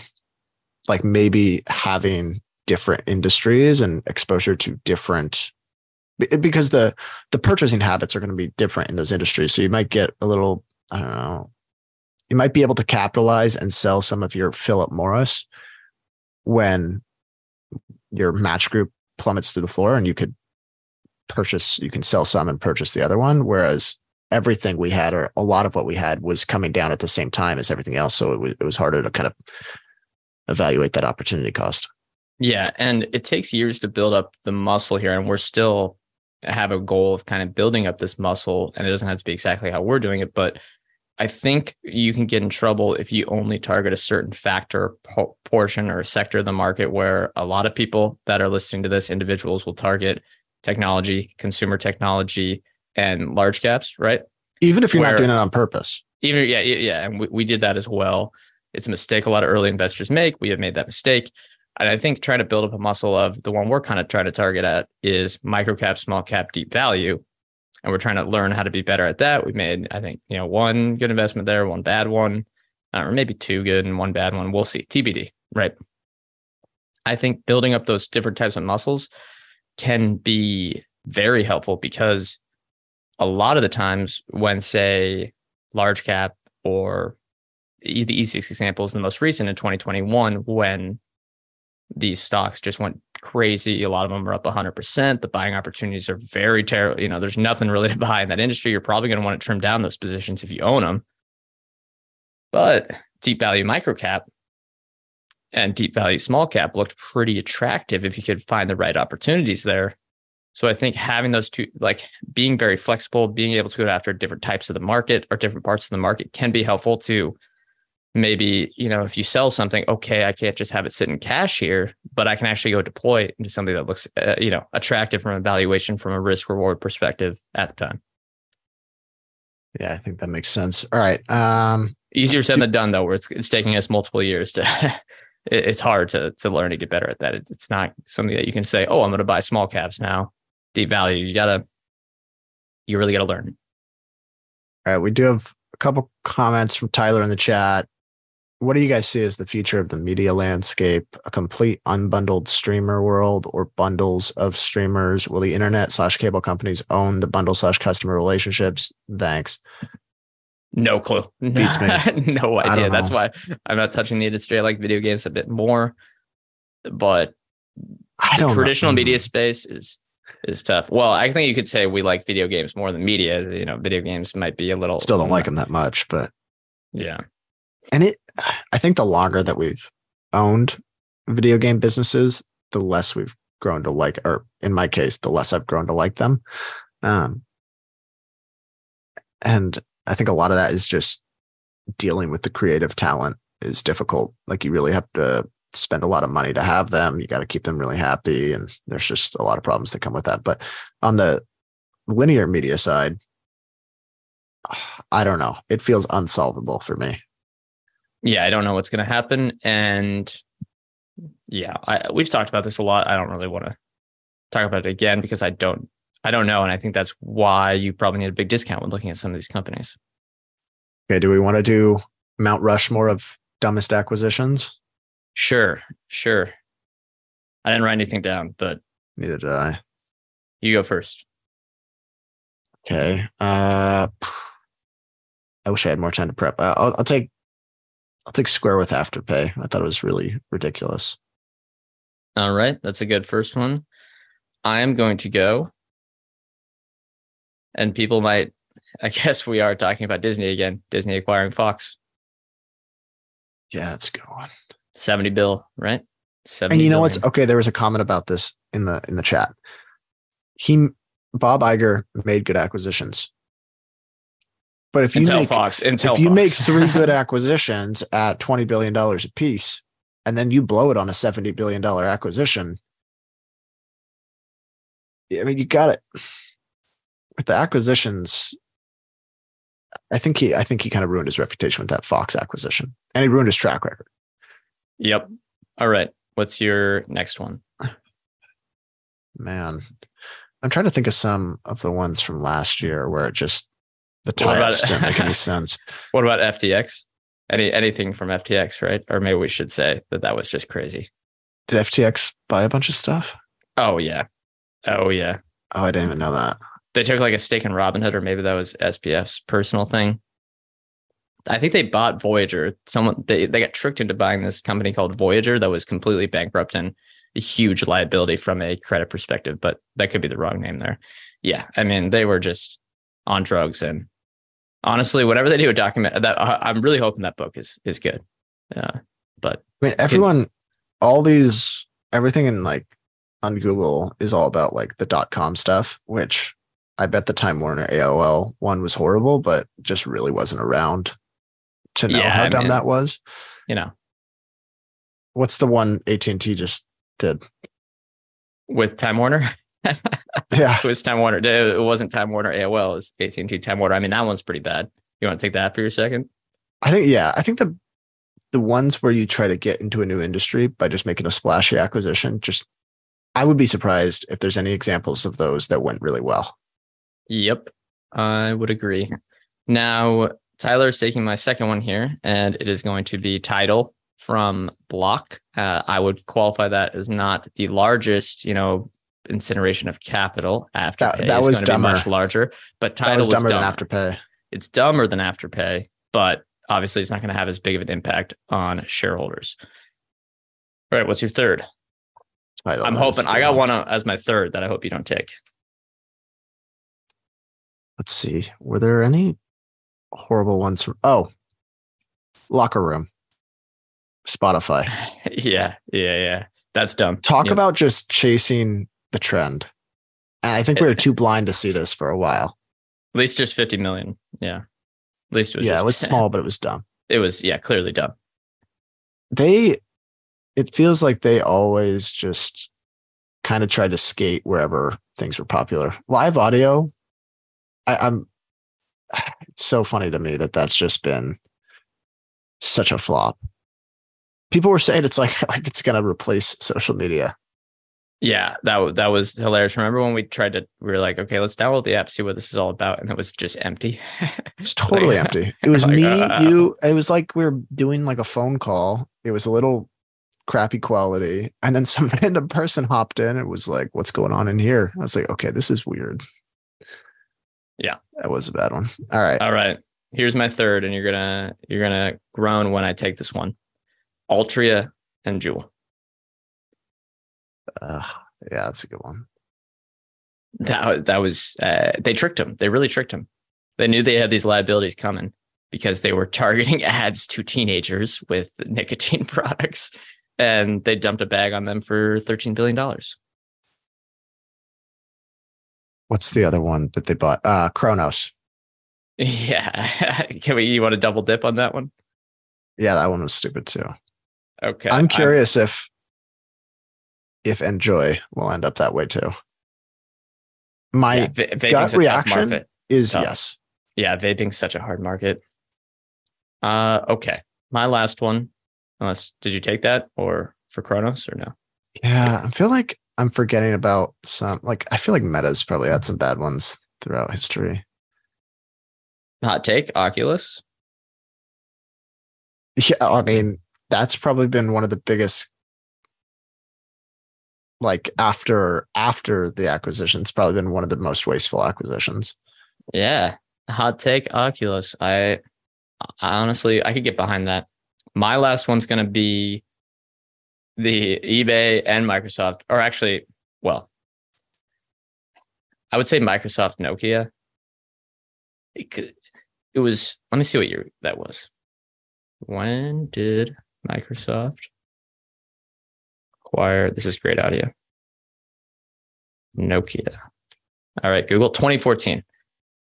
like maybe having different industries and exposure to different because the the purchasing habits are going to be different in those industries. So you might get a little, I don't know, you might be able to capitalize and sell some of your Philip Morris when your match group plummets through the floor and you could purchase, you can sell some and purchase the other one. Whereas everything we had or a lot of what we had was coming down at the same time as everything else. So it was, it was harder to kind of evaluate that opportunity cost. Yeah, and it takes years to build up the muscle here, and we're still have a goal of kind of building up this muscle, and it doesn't have to be exactly how we're doing it, but I think you can get in trouble if you only target a certain factor, po- portion, or sector of the market where a lot of people that are listening to this, individuals will target technology, consumer technology, and large caps, right? Even if you're Where- not doing it on purpose. Even yeah, yeah, and we, we did that as well. It's a mistake a lot of early investors make. We have made that mistake. And I think trying to build up a muscle of the one we're kind of trying to target at is micro cap, small cap, deep value. And we're trying to learn how to be better at that. We made, I think, you know, one good investment there, one bad one, uh, or maybe two good and one bad one. We'll see. TBD, right? I think building up those different types of muscles can be very helpful because a lot of the times when, say, large cap or the e- the easiest example is the most recent in 2021 when these stocks just went crazy. A lot of them are up 100%. The buying opportunities are very terrible. You know, there's nothing really to buy in that industry. You're probably going to want to trim down those positions if you own them. But deep value micro cap and deep value small cap looked pretty attractive if you could find the right opportunities there. So I think having those two, like being very flexible, being able to go after different types of the market or different parts of the market can be helpful to maybe, you know, if you sell something, okay, I can't just have it sit in cash here, but I can actually go deploy it into something that looks, uh, you know, attractive from a valuation, from a risk reward perspective at the time. Yeah, I think that makes sense. All right. Um, Easier said Do- than done, though, where it's, it's taking us multiple years to, it's hard to, to learn to get better at that. It's not something that you can say, oh, I'm going to buy small caps now, deep value. You gotta, you really gotta learn. all right. We do have a couple comments from Tyler in the chat. What do you guys see as the future of the media landscape? A complete unbundled streamer world or bundles of streamers? Will the internet slash cable companies own the bundle slash customer relationships? Thanks. No clue. Beats me. no idea. That's why I'm not touching the industry. I like video games a bit more, but I don't know. traditional Mm. media space is is tough. Well, I think you could say we like video games more than media. You know, video games might be a little Still don't like them that much, but Yeah. and it i think the longer that we've owned video game businesses the less we've grown to like or in my case the less i've grown to like them um and i think a lot of that is just dealing with the creative talent is difficult like you really have to spend a lot of money to have them you got to keep them really happy and there's just a lot of problems that come with that but on the linear media side i don't know it feels unsolvable for me Yeah, I don't know what's going to happen and yeah, I we've talked about this a lot. I don't really want to talk about it again because I don't I don't know. And I think that's why you probably need a big discount when looking at some of these companies. Okay, do we want to do Mount Rushmore of dumbest acquisitions? Sure, sure. I didn't write anything down, but Neither did I. you go first. Okay. Uh, I wish I had more time to prep. Uh, I'll, I'll take. I'll take Square with Afterpay. I thought it was really ridiculous. All right, that's a good first one. I am going to go, and people might, I guess we are talking about Disney again. Disney acquiring Fox, Yeah, that's a good one. Seventy bill, right? Seventy. And you know what's okay? There was a comment about this in the in the chat. He Bob Iger made good acquisitions. But if you Intel make Fox, Intel if you make three good acquisitions at twenty billion dollars a piece, and then you blow it on a seventy billion dollar acquisition, I mean, you got it with the acquisitions. I think he, I think he kind of ruined his reputation with that Fox acquisition, and he ruined his track record. Yep. All right. What's your next one? Man, I'm trying to think of some of the ones from last year where it just the tie-ups didn't make any sense. What about FTX? Any anything from FTX, right? Or maybe we should say that that was just crazy. Did FTX buy a bunch of stuff? Oh yeah. Oh yeah. Oh, I didn't even know that. They took like a stake in Robinhood, or maybe that was SBF's personal thing. I think they bought Voyager. Someone they, they got tricked into buying this company called Voyager that was completely bankrupt and a huge liability from a credit perspective, but that could be the wrong name there. Yeah. I mean, they were just on drugs and honestly, whatever they do a document that I- I'm really hoping that book is is good. Uh, but I mean, everyone, all these, everything in like on Google is all about like the dot com stuff, which I bet the Time Warner AOL one was horrible, but just really wasn't around to know Yeah, how I dumb mean- that was. you know, What's the one AT and T just did? with Time Warner, Yeah, it was Time Warner. It wasn't Time Warner AOL. It was AT and T Time Warner. I mean, that one's pretty bad. You want to take that for your second? I think yeah, I think the the ones where you try to get into a new industry by just making a splashy acquisition, just I would be surprised if there's any examples of those that went really well. Yep, I would agree. Now, Tyler's taking my second one here, and it is going to be Tidal from Block. Uh, I would qualify that as not the largest, you know, incineration of capital. After That- that was dumber. much larger, but Tidal That was dumber dumber. than Afterpay. It's dumber than Afterpay, but obviously it's not going to have as big of an impact on shareholders. All right, what's your third? I'm hoping I got one as my third that I hope you don't take. Let's see. Were there any horrible ones from? Oh, locker room, Spotify. yeah, yeah, yeah. That's dumb. Talk about just chasing the trend. And I think we were too blind to see this for a while. At least just 50 million. Yeah. At least it was yeah, just- it was small, but it was dumb. It was, yeah, clearly dumb. They, it feels like they always just kind of tried to skate wherever things were popular. Live audio, I, I'm, it's so funny to me that that's just been such a flop. People were saying it's like like it's gonna replace social media. Yeah, that that was hilarious. Remember when we tried to? We were like, okay, let's download the app, see what this is all about, and it was just empty. It's totally Like, empty. It was like, me, uh, you. It was like we were doing like a phone call. It was a little crappy quality, and then some random person hopped in. It was like, "What's going on in here?" I was like, "Okay, this is weird." Yeah. that was a bad one. All right, All right, here's my third, and you're gonna you're gonna groan when I take this one. Altria and Juul. uh, yeah, that's a good one. That that was uh, they tricked him. They really tricked him. They knew they had these liabilities coming because they were targeting ads to teenagers with nicotine products, and they dumped a bag on them for thirteen billion dollars. What's the other one that they bought? Uh, Cronos. Yeah, can we? You want to double dip on that one? Yeah, that one was stupid too. Okay, I'm curious if if NJOY will end up that way too. My yeah, vaping's gut reaction is tough. yes. Yeah, vaping's such a hard market. Uh, okay, my last one. Unless did you take that or for Cronos or no? Yeah, I feel like I'm forgetting about some. Like I feel like Meta's probably had some bad ones throughout history. Hot take, Oculus. Yeah, I mean that's probably been one of the biggest. Like after after the acquisition, it's probably been one of the most wasteful acquisitions. Yeah. Hot take, Oculus. I, I honestly I could get behind that. My last one's gonna be the eBay and Microsoft, or actually, well, I would say Microsoft Nokia. It, could, it was, let me see what year that was. When did Microsoft acquire? This is great audio. Nokia. All right, Google 2014.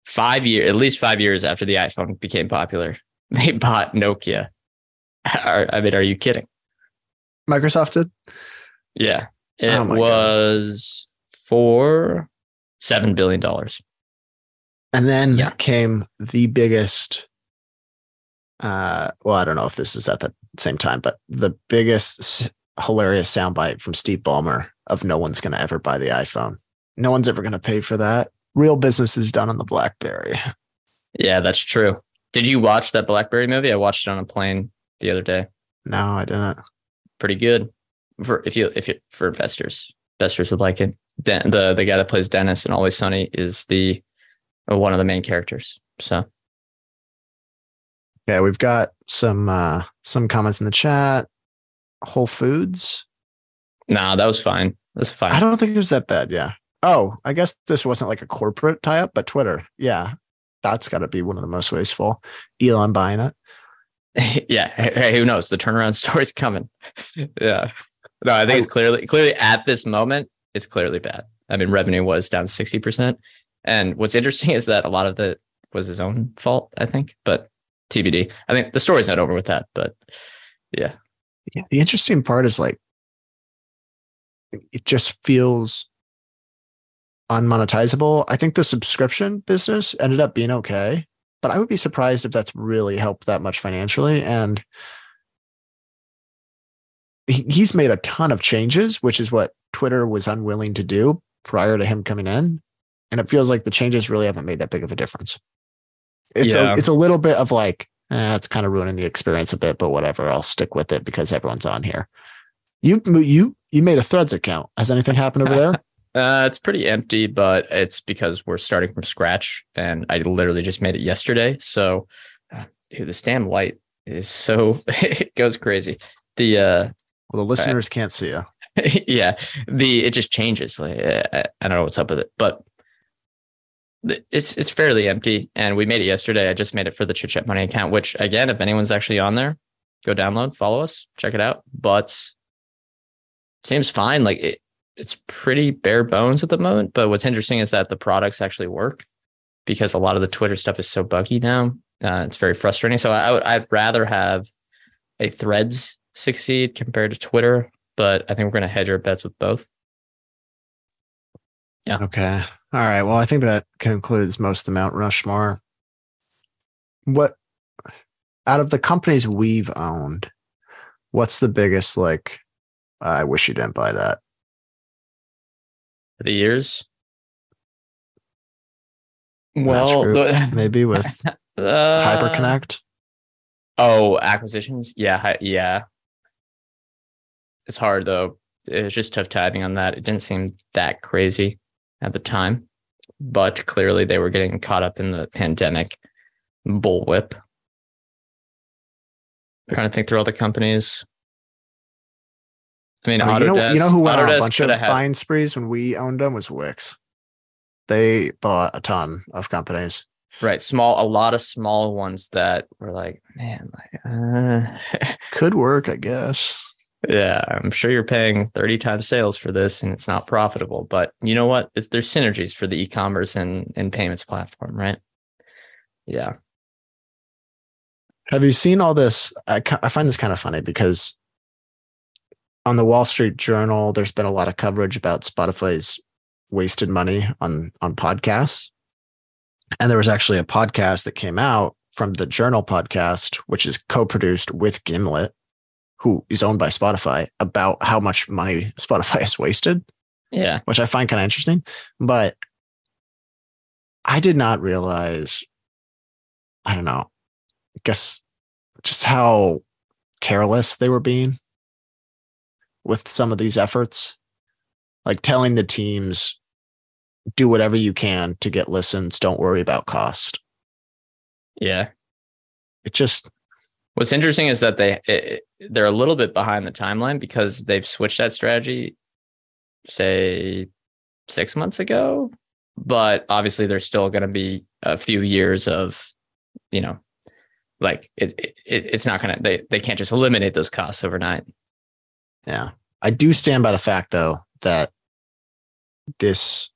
Five years, at least five years after the iPhone became popular, they bought Nokia. I mean, are you kidding? Microsoft did. Yeah, it oh was God. for seven billion dollars. And then yeah. came the biggest. Uh, well, I don't know if this is at the same time, but the biggest hilarious soundbite from Steve Ballmer of "No one's going to ever buy the iPhone. No one's ever going to pay for that. Real business is done on the BlackBerry." Yeah, that's true. Did you watch that BlackBerry movie? I watched it on a plane the other day. No, I didn't pretty good for if you if you for investors. Investors would like it. The the guy that plays Dennis and Always Sunny is the uh, one of the main characters. So yeah, we've got some uh some comments in the chat. Whole Foods. Nah, that was fine. That's fine. I don't think it was that bad. Yeah. Oh, I guess this wasn't like a corporate tie up, but Twitter. Yeah. That's got to be one of the most wasteful. Elon buying it. yeah. Hey, who knows? The turnaround story's coming. yeah. No, I think it's clearly clearly at this moment, it's clearly bad. I mean, revenue was down 60%. And what's interesting is that a lot of it was his own fault, I think, but TBD. I think the story's not over with that, but yeah. yeah the interesting part is like it just feels unmonetizable. I think the subscription business ended up being okay but I would be surprised if that's really helped that much financially. And he's made a ton of changes, which is what Twitter was unwilling to do prior to him coming in. And it feels like the changes really haven't made that big of a difference. It's yeah. a, it's a little bit of like, eh, it's kind of ruining the experience a bit, but whatever. I'll stick with it because everyone's on here. You you you made a Threads account. Has anything happened over there? Uh, it's pretty empty, but it's because we're starting from scratch, and I literally just made it yesterday. So, uh, dude, this damn light is so it goes crazy. The uh, well, the listeners uh, can't see you. yeah, the it just changes. Like I, I don't know what's up with it, but it's it's fairly empty. And we made it yesterday. I just made it for the Chit Chat Money account. Which again, if anyone's actually on there, go download, follow us, check it out. But seems fine. Like it, it's pretty bare bones at the moment. But what's interesting is that the products actually work because a lot of the Twitter stuff is so buggy now. Uh, it's very frustrating. So I would I'd rather have a Threads succeed compared to Twitter, but I think we're going to hedge our bets with both. Yeah. Okay. All right. Well, I think that concludes most of the Mount Rushmore. What out of the companies we've owned, what's the biggest like? I wish you didn't buy that the years? Well, the, maybe with uh, HyperConnect. Oh, acquisitions. Yeah, yeah. It's hard though. It's just tough timing on that. It didn't seem that crazy at the time, but clearly they were getting caught up in the pandemic bullwhip. I'm trying to think through all the companies. I mean, uh, you know, you know who went Autodesk on a bunch of had... buying sprees when we owned them was Wix. They bought a ton of companies. Right, small, a lot of small ones that were like, man, like, uh... could work, I guess. Yeah, I'm sure you're paying 30 times sales for this and it's not profitable. But you know what? It's, there's synergies for the e-commerce and, and payments platform, right? Yeah. Have you seen all this? I, I find this kind of funny because on the Wall Street Journal, there's been a lot of coverage about Spotify's wasted money on on podcasts. And there was actually a podcast that came out from the Journal podcast, which is co-produced with Gimlet, who is owned by Spotify, about how much money Spotify has wasted. Yeah. which I find kind of interesting. But I did not realize, I don't know, I guess just how careless they were being with some of these efforts. Like telling the teams, do whatever you can to get listens, don't worry about cost. Yeah. It just, What's interesting is that they it, they're a little bit behind the timeline because they've switched that strategy, say six months ago. But obviously, there's still going to be a few years of, you know, like it, it it's not going to they they can't just eliminate those costs overnight. Yeah. I do stand by the fact, though, that this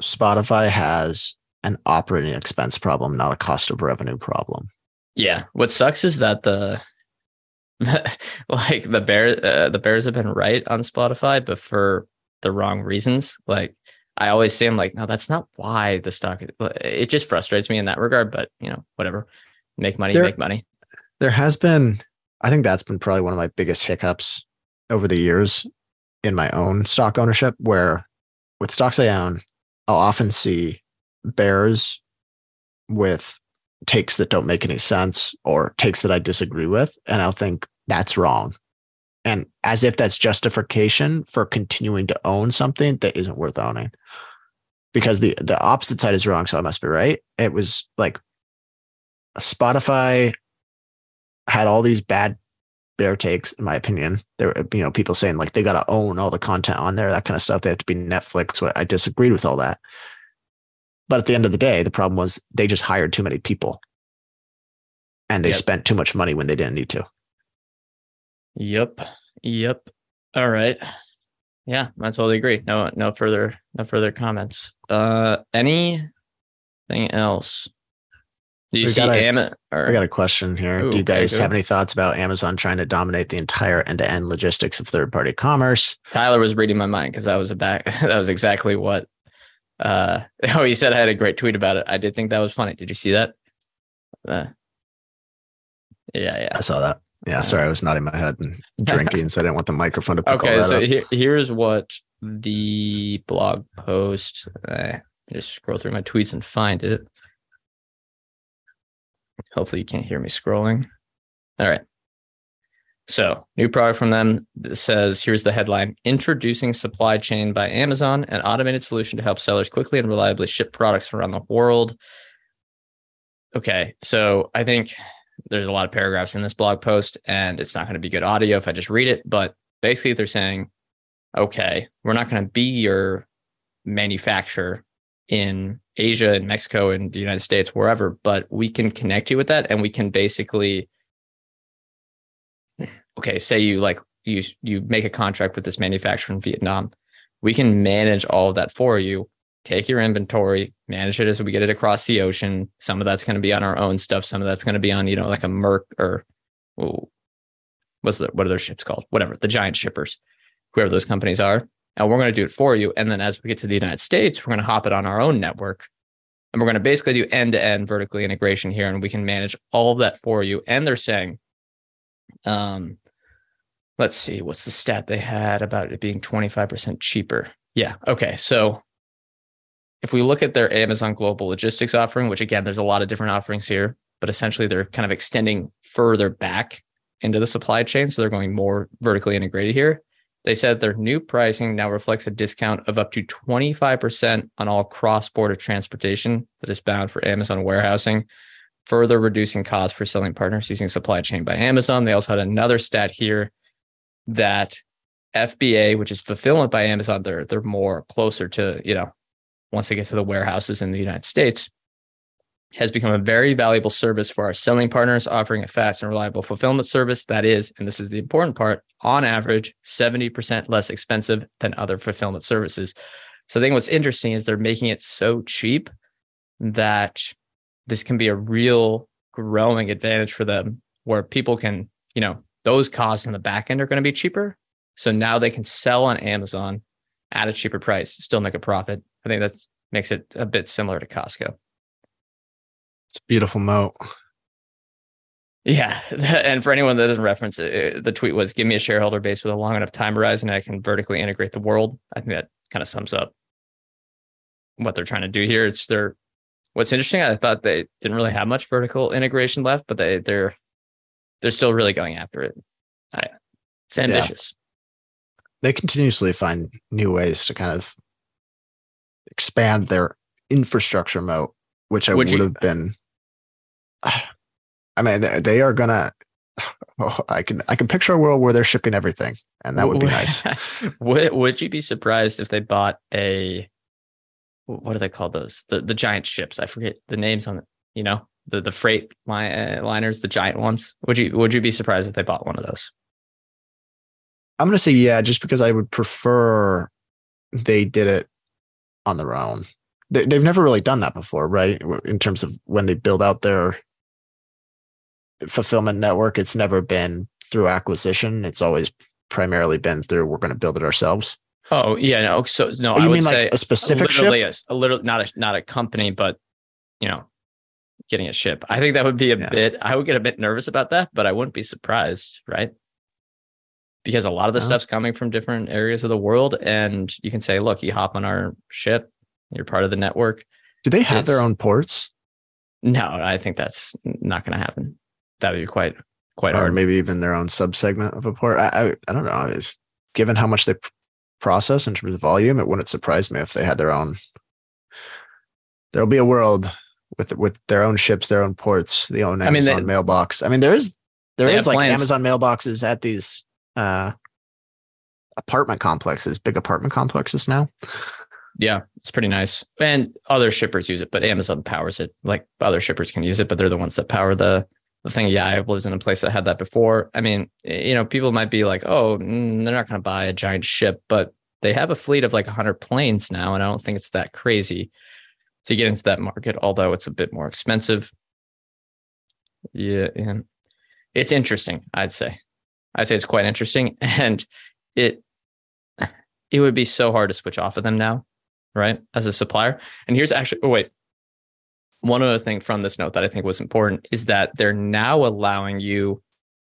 Spotify has an operating expense problem, not a cost of revenue problem. Yeah. What sucks is that the, like the bear uh, the bears have been right on Spotify, but for the wrong reasons. Like I always say, I'm like, no, that's not why the stock. It just frustrates me in that regard. But you know, whatever. Make money, There- make money. there has been i think that's been probably one of my biggest hiccups over the years in my own stock ownership where with stocks i own i'll often see bears with takes that don't make any sense or takes that i disagree with and i'll think that's wrong. And as if that's justification for continuing to own something that isn't worth owning. Because the the opposite side is wrong so i must be right. It was like spotify had all these bad bear takes, in my opinion. There were, you know, people saying like they got to own all the content on there, that kind of stuff. They have to be Netflix. What I disagreed with all that. But at the end of the day, the problem was they just hired too many people and they Yep. spent too much money when they didn't need to. Yep. Yep. All right. Yeah, I totally agree. No, no further, no further comments. Uh, anything else? Do you We see Am- or I got a question here. Ooh, Do you guys go. have any thoughts about Amazon trying to dominate the entire end to end logistics of third party commerce? Tyler was reading my mind because that was a back. that was exactly what. Uh, oh, he said I had a great tweet about it. I did think that was funny. Did you see that? Uh, yeah, yeah. I saw that. Yeah, sorry, I was nodding my head and drinking, so I didn't want the microphone to pick all Okay, that so up. here, here's what the blog post. Uh, just scroll through my tweets and find it. Hopefully, you can't hear me scrolling. All right. So, new product from them says here's the headline Introducing Supply Chain by Amazon, an automated solution to help sellers quickly and reliably ship products around the world. Okay. So, I think there's a lot of paragraphs in this blog post, and it's not going to be good audio if I just read it. But basically, they're saying, okay, we're not going to be your manufacturer in Asia and Mexico and the United States, wherever, but we can connect you with that and we can basically okay, say you like you you make a contract with this manufacturer in Vietnam. We can manage all of that for you, take your inventory, manage it as we get it across the ocean. Some of that's going to be on our own stuff, some of that's going to be on, you know, like a Maersk or what's the what are their ships called? Whatever, the giant shippers, whoever those companies are and we're going to do it for you. And then as we get to the United States, we're going to hop it on our own network. And we're going to basically do end to end vertically integration here, and we can manage all of that for you. And they're saying, um, let's see, what's the stat they had about it being 25% cheaper? Yeah. Okay. So if we look at their Amazon global logistics offering, which again, there's a lot of different offerings here, but essentially they're kind of extending further back into the supply chain. So they're going more vertically integrated here. They said their new pricing now reflects a discount of up to 25% on all cross border transportation that is bound for Amazon warehousing, further reducing costs for selling partners using supply chain by Amazon. They also had another stat here that FBA, which is fulfillment by Amazon, they're, they're more closer to, you know, once they get to the warehouses in the United States, has become a very valuable service for our selling partners, offering a fast and reliable fulfillment service that is, and this is the important part, on average, 70% less expensive than other fulfillment services. So I think what's interesting is they're making it so cheap that this can be a real growing advantage for them where people can, you know, those costs in the back end are going to be cheaper. So now they can sell on Amazon at a cheaper price, still make a profit. I think that makes it a bit similar to Costco. It's a beautiful moat. Yeah, and for anyone that doesn't reference it, the tweet was, "Give me a shareholder base with a long enough time horizon, I can vertically integrate the world." I think that kind of sums up what they're trying to do here. It's their what's interesting. I thought they didn't really have much vertical integration left, but they they're they're still really going after it. I, it's ambitious. Yeah. They continuously find new ways to kind of expand their infrastructure moat, which I would, would have been. I mean, they are gonna. Oh, I can I can picture a world where they're shipping everything, and that would be nice. would Would you be surprised if they bought a? What do they call those? The the giant ships. I forget the names on it. You know the the freight uh, liners, the giant ones. Would you Would you be surprised if they bought one of those? I'm gonna say yeah, just because I would prefer they did it on their own. They, they've never really done that before, right? In terms of when they build out their fulfillment network, it's never been through acquisition. It's always primarily been through we're going to build it ourselves. Oh yeah, no. So no, oh, you I mean like a specific ship, a, a, little not a not a company, but you know, getting a ship. I think that would be a yeah. bit. I would get a bit nervous about that, but I wouldn't be surprised, right? Because a lot of the uh-huh. stuff's coming from different areas of the world, and you can say, "Look, you hop on our ship, you're part of the network." Do they have it's, their own ports? No, I think that's not going to happen that would be quite quite or hard. Maybe even their own subsegment of a port. I, I, I don't know. It's, given how much they process in terms of volume, it wouldn't surprise me if they had their own. There'll be a world with with their own ships, their own ports, the own Amazon I mean, they, mailbox. I mean, there is there is like plans. Amazon mailboxes at these uh, apartment complexes, big apartment complexes now. Yeah, it's pretty nice. And other shippers use it, but Amazon powers it. Like other shippers can use it, but they're the ones that power the the thing, yeah, i've lived in a place that had that before. I mean, you know, people might be like, oh, they're not going to buy a giant ship, but they have a fleet of like 100 planes now. And I don't think it's that crazy to get into that market, although it's a bit more expensive. Yeah. And it's interesting, I'd say. I'd say it's quite interesting. And it, it would be so hard to switch off of them now, right? As a supplier. And here's actually, oh, wait, one other thing from this note that I think was important is that they're now allowing you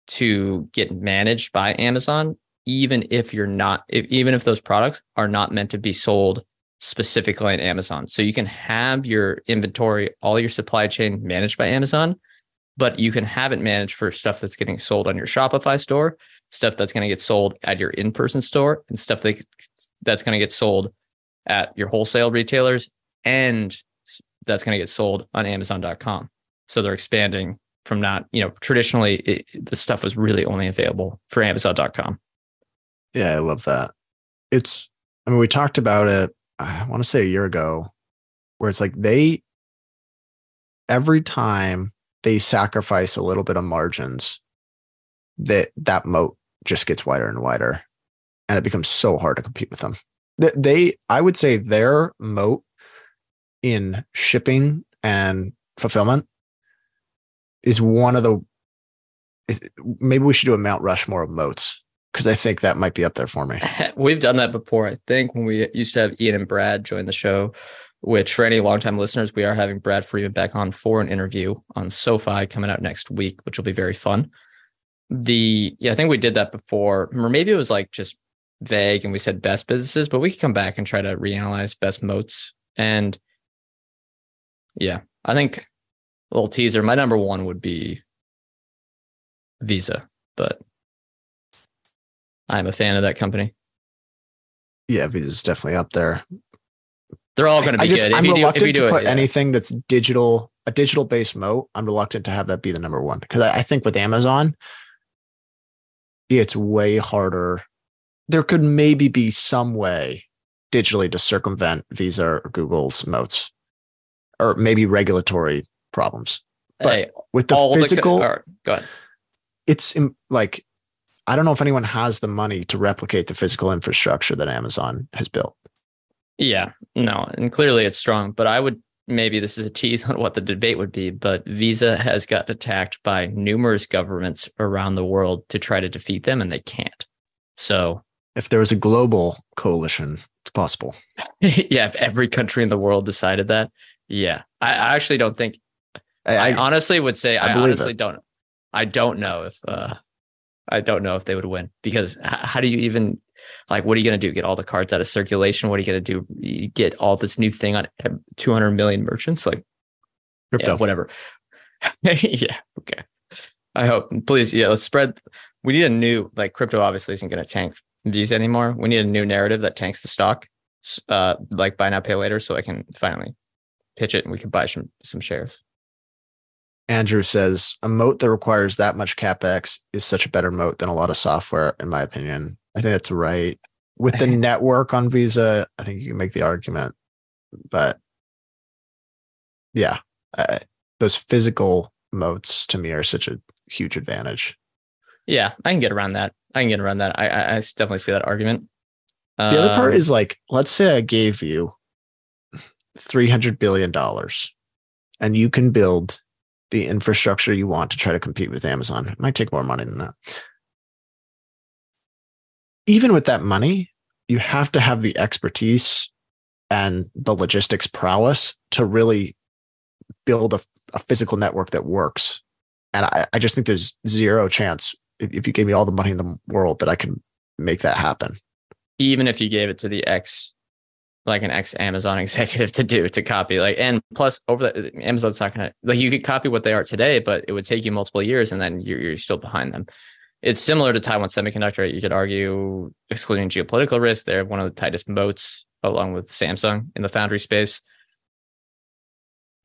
to get managed by Amazon, even if you're not, if, even if those products are not meant to be sold specifically on Amazon. So you can have your inventory, all your supply chain managed by Amazon, but you can have it managed for stuff that's getting sold on your Shopify store, stuff that's going to get sold at your in-person store, and stuff that, that's going to get sold at your wholesale retailers and that's going to get sold on Amazon.com. So they're expanding from not, you know, traditionally it, the stuff was really only available for Amazon.com. Yeah, I love that. It's, I mean, we talked about it, I want to say a year ago, where it's like they, every time they sacrifice a little bit of margins, that that moat just gets wider and wider and it becomes so hard to compete with them. They, I would say their moat in shipping and fulfillment is one of the maybe we should do a Mount Rushmore of moats because I think that might be up there for me. We've done that before. I think when we used to have Ian and Brad join the show, which for any longtime listeners, we are having Brad Freeman back on for an interview on SoFi coming out next week, which will be very fun. The yeah, I think we did that before, or maybe it was like just vague and we said best businesses, but we could come back and try to reanalyze best moats and yeah, I think a little teaser. My number one would be Visa, but I'm a fan of that company. Yeah, Visa's definitely up there. They're all going to be I just, good. I'm reluctant do, to put yeah. anything that's digital, a digital based moat. I'm reluctant to have that be the number one because I, I think with Amazon, it's way harder. There could maybe be some way digitally to circumvent Visa or Google's moats or maybe regulatory problems. But hey, with the physical, the, go ahead. It's like I don't know if anyone has the money to replicate the physical infrastructure that Amazon has built. Yeah, no, and clearly it's strong. But I would maybe this is a tease on what the debate would be. But Visa has got attacked by numerous governments around the world to try to defeat them, and they can't. So if there was a global coalition, it's possible. yeah, if every country in the world decided that, yeah, I, I actually don't think. I, I, honestly would say I, I honestly it. don't. I don't know if uh, I don't know if they would win because how do you even like what are you going to do? Get all the cards out of circulation? What are you going to do? You get all this new thing on 200 million merchants? Like, Crypto. yeah, whatever. yeah, okay. I hope. Please, yeah, let's spread. We need a new like crypto. Obviously, isn't going to tank Visa anymore. We need a new narrative that tanks the stock, uh, like buy now, pay later, so I can finally pitch it and we can buy some some shares. Andrew says a moat that requires that much capex is such a better moat than a lot of software, in my opinion. I think that's right. With the network on Visa, I think you can make the argument, but yeah, uh, those physical moats to me are such a huge advantage. Yeah, I can get around that. I can get around that. I I, I definitely see that argument. The other part Um, is like, let's say I gave you three hundred billion dollars, and you can build the infrastructure you want to try to compete with Amazon. It might take more money than that. Even with that money, you have to have the expertise and the logistics prowess to really build a, a physical network that works. And I, I just think there's zero chance if, if you gave me all the money in the world that I can make that happen. even if you gave it to the ex like an ex Amazon executive to do to copy like and plus over the Amazon's not gonna like you could copy what they are today, but it would take you multiple years and then you're, you're still behind them. It's similar to Taiwan Semiconductor. You could argue, excluding geopolitical risk, they're one of the tightest moats along with Samsung in the foundry space.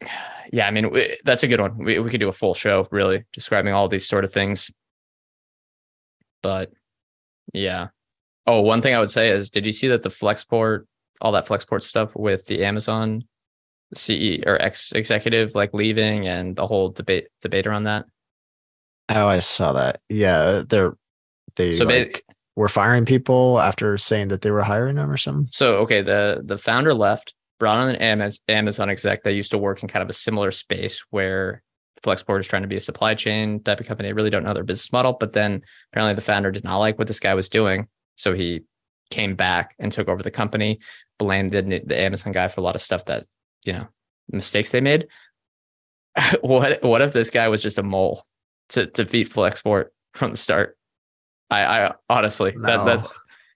Yeah, I mean we, that's a good one. We we could do a full show really describing all these sort of things. But yeah, Oh, one thing I would say is, did you see that the Flexport, all that Flexport stuff with the Amazon CE or ex executive like leaving and the whole debate debate around that? Oh, I saw that. Yeah, they're they So ba- like were firing people after saying that they were hiring them or something. So okay, the the founder left, brought on an Amaz- Amazon exec that used to work in kind of a similar space where Flexport is trying to be a supply chain type of company. I really don't know their business model, but then apparently the founder did not like what this guy was doing, so he came back and took over the company, blamed the, the Amazon guy for a lot of stuff that you know mistakes they made. what what if this guy was just a mole to to beat Flexport from the start? I I honestly that that's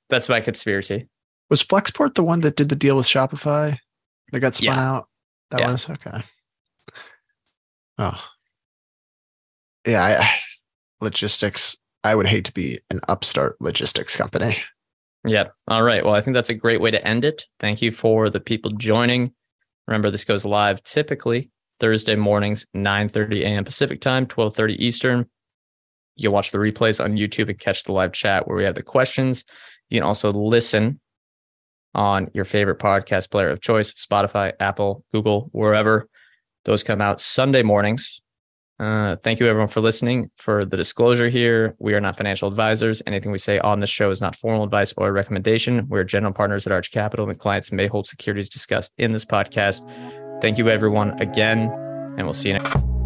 that's my conspiracy. Was Flexport the one that did the deal with Shopify that got spun Yeah. out? That Yeah. was okay. Oh, yeah. I, logistics. I would hate to be an upstart logistics company. Yeah. All right. Well, I think that's a great way to end it. Thank you for the people joining. Remember, this goes live typically Thursday mornings, 9 30 a.m. Pacific time, 12 30 Eastern. You can watch the replays on YouTube and catch the live chat where we have the questions. You can also listen on your favorite podcast player of choice Spotify, Apple, Google, wherever those come out Sunday mornings. Uh, thank you, everyone, for listening. For the disclosure here, we are not financial advisors. Anything we say on this show is not formal advice or recommendation. We're general partners at Arch Capital, and the clients may hold securities discussed in this podcast. Thank you, everyone, again, and we'll see you next.